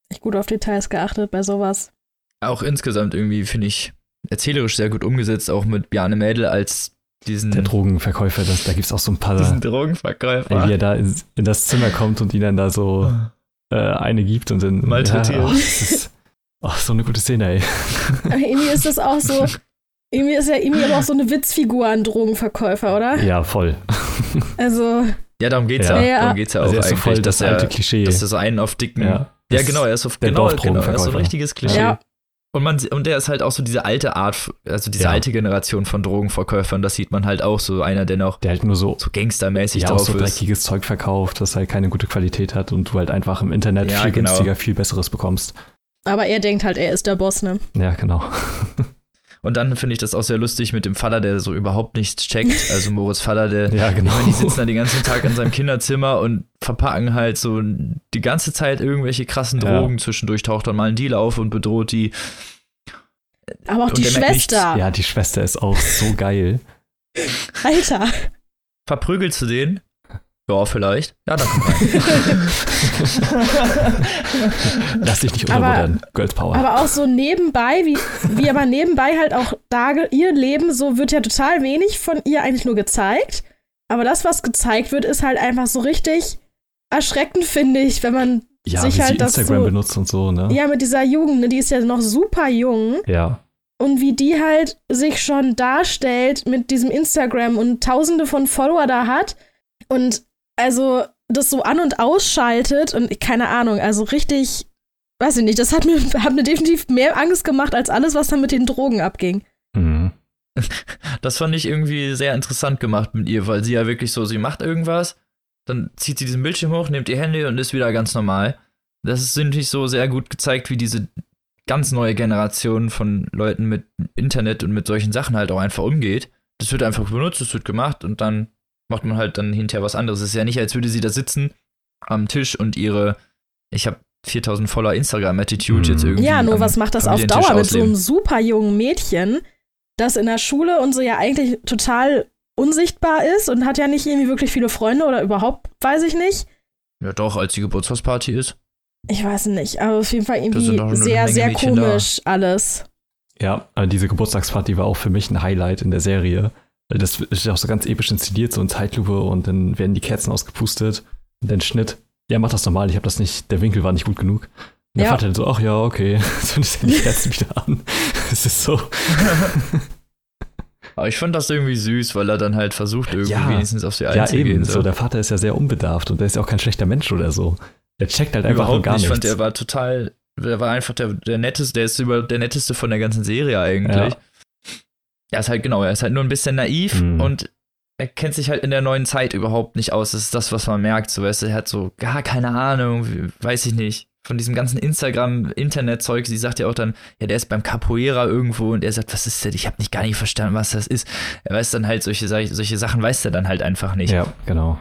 Echt gut auf Details geachtet bei sowas. Auch insgesamt irgendwie, finde ich, erzählerisch sehr gut umgesetzt, auch mit Bjarne Mädel als diesen, Der Drogenverkäufer, das, da gibt es auch so ein paar. diesen Ey, Drogenverkäufer. wie er da in, in das Zimmer kommt und ihnen dann da so äh, eine gibt und dann. Malträtiert. Ja, ach, das ist, Ach, so eine gute Szene, ey. irgendwie ist das auch so, irgendwie ist ja irgendwie aber auch so eine Witzfigur an Drogenverkäufer, oder? Ja, voll. Also. Ja, darum geht's Ja. ja. Ja. Darum geht's ja Also auch er ist so eigentlich, voll das dass er, alte Klischee. dass so einen auf dicken. Ja, Das- genau, er ist auf der genau, genau, er ist so ein richtiges Klischee. Ja. Und, man, und der ist halt auch so diese alte Art, also diese Ja. alte Generation von Drogenverkäufern, das sieht man halt auch so, einer, der noch Der halt nur so, so gangstermäßig ja, auch drauf so ist. dreckiges Zeug verkauft, das halt keine gute Qualität hat und du halt einfach im Internet Ja, viel genau. günstiger, viel Besseres bekommst. Aber er denkt halt, er ist der Boss, ne? Ja, genau. Und dann finde ich das auch sehr lustig mit dem Vater, der so überhaupt nichts checkt. Also Moritz Vater, der Ja, genau. Die sitzen da den ganzen Tag in seinem Kinderzimmer und verpacken halt so die ganze Zeit irgendwelche krassen Ja. Drogen. Zwischendurch taucht dann mal ein Deal auf und bedroht die. Aber auch Und die merkt nichts. Schwester. Ja, die Schwester ist auch so geil. Alter. Verprügelst du den? Ja, vielleicht. Ja, dann komm rein. Lass dich nicht unterbuttern. Girls Power. Aber auch so nebenbei, wie, wie aber nebenbei halt auch da, ihr Leben, so wird ja total wenig von ihr eigentlich nur gezeigt. Aber das, was gezeigt wird, ist halt einfach so richtig erschreckend, finde ich, wenn man ja, sich wie halt sie das Instagram so- benutzt und so, ne? Ja, mit dieser Jugend, ne, die ist ja noch super jung. Ja. Und wie die halt sich schon darstellt mit diesem Instagram und tausende von Follower da hat. Und also das so an- und ausschaltet und keine Ahnung, also richtig, weiß ich nicht, das hat mir, hat mir definitiv mehr Angst gemacht als alles, was dann mit den Drogen abging. Mhm. Das fand ich irgendwie sehr interessant gemacht mit ihr, weil sie ja wirklich so, sie macht irgendwas, dann zieht sie diesen Bildschirm hoch, nimmt ihr Handy und ist wieder ganz normal. Das ist natürlich so sehr gut gezeigt, wie diese ganz neue Generation von Leuten mit Internet und mit solchen Sachen halt auch einfach umgeht. Das wird einfach benutzt, das wird gemacht und dann macht man halt dann hinterher was anderes. Es ist ja nicht, als würde sie da sitzen am Tisch und ihre, ich habe 4000 voller Instagram-Attitude Mhm. jetzt irgendwie. Ja, nur am was macht das auf Dauer mit so ausleben. einem super jungen Mädchen, das in der Schule und so ja eigentlich total unsichtbar ist und hat ja nicht irgendwie wirklich viele Freunde oder überhaupt, weiß ich nicht. Ja, doch, als die Geburtstagsparty ist. Ich weiß nicht, aber auf jeden Fall irgendwie sehr, sehr Mädchen da. komisch alles. Ja, diese Geburtstagsparty war auch für mich ein Highlight in der Serie. Das ist ja auch so ganz episch inszeniert, so in Zeitlupe und dann werden die Kerzen ausgepustet und dann Schnitt. Ja, mach das normal, ich habe das nicht, der Winkel war nicht gut genug. Und der Ja. Vater dann so, ach ja, okay, dann die Kerzen wieder an. Es ist so, Aber ich fand das irgendwie süß, weil er dann halt versucht, irgendwie Ja. wenigstens auf sie ja einzugehen. eben, so, der Vater ist ja sehr unbedarft und der ist ja auch kein schlechter Mensch oder so. Der checkt halt einfach Überhaupt gar nicht. Ich fand, der war total, der war einfach der, der netteste, der ist über der netteste von der ganzen Serie eigentlich. Ja. Er ist halt, genau, er ist halt nur ein bisschen naiv Mhm. und er kennt sich halt in der neuen Zeit überhaupt nicht aus. Das ist das, was man merkt. So, weißt du, er hat so gar keine Ahnung, weiß ich nicht. Von diesem ganzen Instagram-Internet-Zeug. Sie sagt ja auch dann, ja, der ist beim Capoeira irgendwo und er sagt, was ist das? Ich habe nicht gar nicht verstanden, was das ist. Er weiß dann halt, solche, solche Sachen weiß er dann halt einfach nicht. ja, genau.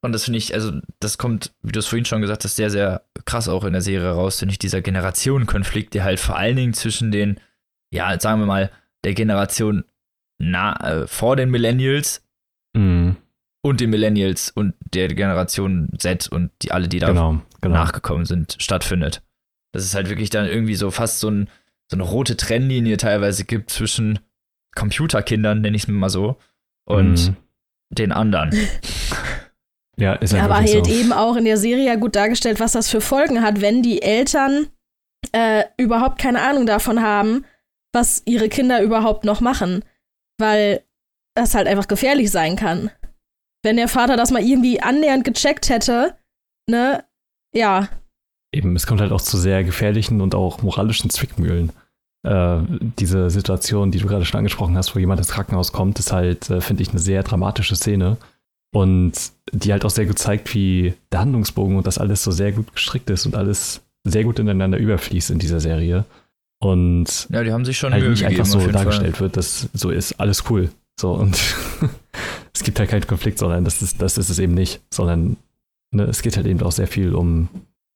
Und das finde ich, also das kommt, wie du es vorhin schon gesagt hast, sehr, sehr krass auch in der Serie raus, finde ich, dieser Generationenkonflikt, der halt vor allen Dingen zwischen den, ja, sagen wir mal, der Generation na, äh, vor den Millennials Mhm, und den Millennials und der Generation Z und die alle, die da genau, genau. nachgekommen sind, stattfindet. Dass es halt wirklich dann irgendwie so fast so, ein, so eine rote Trennlinie teilweise gibt zwischen Computerkindern, nenne ich es mal so, und Mhm. den anderen. Ja, ist Ja, aber halt so. eben auch in der Serie ja gut dargestellt, was das für Folgen hat, wenn die Eltern äh, überhaupt keine Ahnung davon haben, was ihre Kinder überhaupt noch machen. Weil das halt einfach gefährlich sein kann. Wenn der Vater das mal irgendwie annähernd gecheckt hätte, ne, ja, Eben, es kommt halt auch zu sehr gefährlichen und auch moralischen Zwickmühlen. Äh, diese Situation, die du gerade schon angesprochen hast, wo jemand ins Krankenhaus kommt, ist halt, äh, finde ich, eine sehr dramatische Szene. Und die halt auch sehr gut zeigt, wie der Handlungsbogen und das alles so sehr gut gestrickt ist und alles sehr gut ineinander überfließt in dieser Serie. Und Ja, die haben sich schon halt Mühe nicht gegeben, einfach so jeden Fall. dargestellt wird, dass so ist, alles cool. So, und es gibt halt keinen Konflikt, sondern das ist, das ist es eben nicht, sondern ne, es geht halt eben auch sehr viel um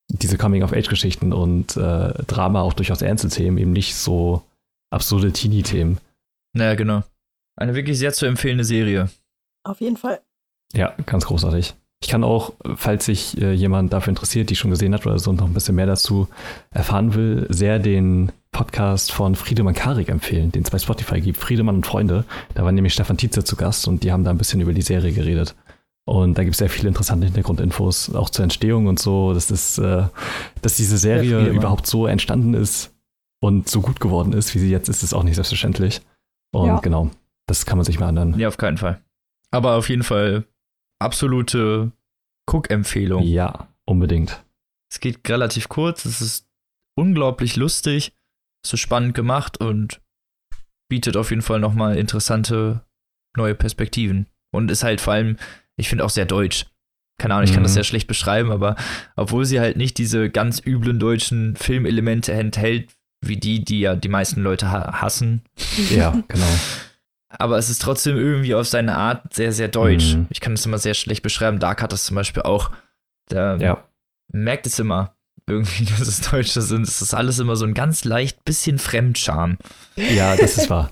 diese Coming-of-Age-Geschichten und äh, Drama, auch durchaus ernste Themen, eben nicht so absurde Teenie-Themen. Naja, genau. Eine wirklich sehr zu empfehlende Serie. auf jeden Fall. Ja, ganz großartig. Ich kann auch, falls sich äh, jemand dafür interessiert, die schon gesehen hat oder so und noch ein bisschen mehr dazu erfahren will, sehr den Podcast von Friedemann Karik empfehlen, den es bei Spotify gibt. Friedemann und Freunde. Da war nämlich Stefan Tietze zu Gast und die haben da ein bisschen über die Serie geredet. Und da gibt es sehr viele interessante Hintergrundinfos, auch zur Entstehung und so. Das ist, äh, dass diese Serie überhaupt so entstanden ist, Und so gut geworden ist, wie sie jetzt ist, ist auch nicht selbstverständlich. Und Ja. genau, das kann man sich mal anhören. Ja, auf keinen Fall. Aber auf jeden Fall absolute Cook-Empfehlung. Ja, unbedingt. Es geht relativ kurz, es ist unglaublich lustig, es ist spannend gemacht und bietet auf jeden Fall nochmal interessante neue Perspektiven. Und ist halt vor allem, ich finde auch sehr deutsch. Keine Ahnung, ich kann Mhm. das sehr schlecht beschreiben, aber obwohl sie halt nicht diese ganz üblen deutschen Filmelemente enthält, wie die, die ja die meisten Leute ha hassen, Ja, genau. aber es ist trotzdem irgendwie auf seine Art sehr, sehr deutsch. Mhm. Ich kann das immer sehr schlecht beschreiben. Dark hat das zum Beispiel auch. Da Ja, merkt es immer irgendwie, dass es Deutsche sind. Es ist alles immer so ein ganz leicht bisschen Fremdscham. ja, das ist wahr.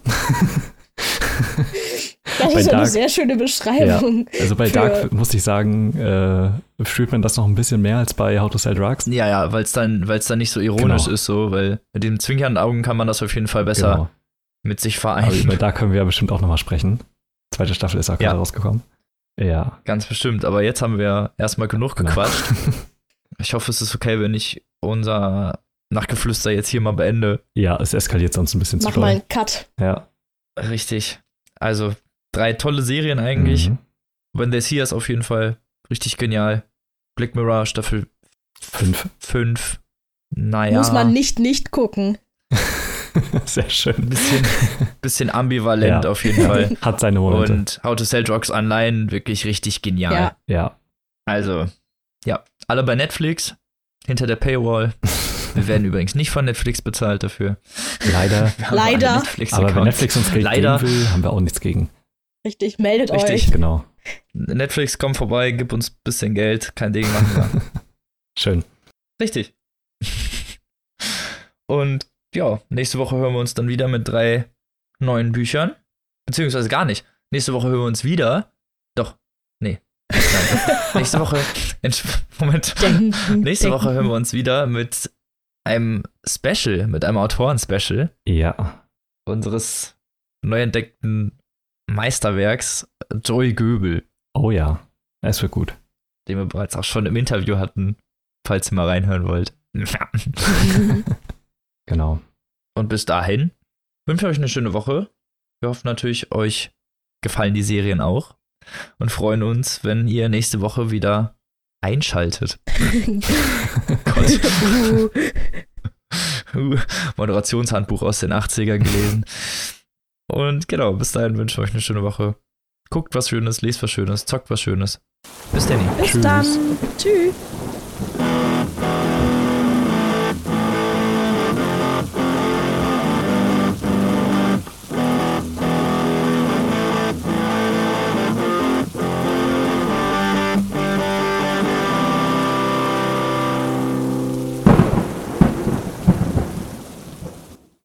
Das Bei ist ja eine Dark- sehr schöne Beschreibung. Also bei Dark muss ich sagen, äh, fühlt man das noch ein bisschen mehr als bei How to Sell Drugs. Ja, ja, weil es dann, weil es dann nicht so ironisch Genau. ist, so, weil mit den zwinkernden Augen kann man das auf jeden Fall besser Genau. Mit sich Aber vereinen. über Dark können wir ja bestimmt auch nochmal sprechen. Zweite Staffel ist auch gerade Ja. rausgekommen. Ja, Ganz bestimmt. Aber jetzt haben wir erstmal genug Genau. gequatscht. Ich hoffe, es ist okay, wenn ich unser Nachtgeflüster jetzt hier mal beende. ja, es eskaliert sonst ein bisschen Mach zu mal doll. einen Cut. Ja. Richtig. Also, drei tolle Serien eigentlich. Mhm. When They See Us auf jeden Fall richtig genial. Black Mirror Staffel Fünf. 5. Naja. Muss man nicht nicht gucken. Sehr ein schön. bisschen, bisschen ambivalent Ja. auf jeden Fall. Hat seine Momente. Und How to Sell Drugs Online wirklich richtig genial. Ja. ja. Also, ja, alle bei Netflix, hinter der Paywall. Wir werden übrigens nicht von Netflix bezahlt dafür. Leider. Leider. Netflix Aber wenn. Netflix uns Geld Leider. geben will, haben wir auch nichts gegen. Richtig, meldet Richtig. euch. Genau. Netflix, komm vorbei, gib uns ein bisschen Geld, kein Ding machen wir. Schön. Richtig. Und ja, nächste Woche hören wir uns dann wieder mit drei neuen Büchern. Beziehungsweise gar nicht. Nächste Woche hören wir uns wieder. Doch. Nee. Nächste Woche. Moment. Denken, Nächste denken. Woche hören wir uns wieder mit einem Special, mit einem Autoren-Special Ja. unseres neu entdeckten Meisterwerks Joy Göbel, Oh ja. Es wird gut. den wir bereits auch schon im Interview hatten, falls ihr mal reinhören wollt. Genau. Und bis dahin wünsche ich euch eine schöne Woche. Wir hoffen natürlich, euch gefallen die Serien auch und freuen uns, wenn ihr nächste Woche wieder einschaltet. Gott. Uh, Uh, Moderationshandbuch aus den 80ern gelesen. Und genau, bis dahin wünsche ich euch eine schöne Woche. Guckt was Schönes, lest was Schönes, zockt was Schönes. Bis dann. Bis Tschüss. dann. Tschüss.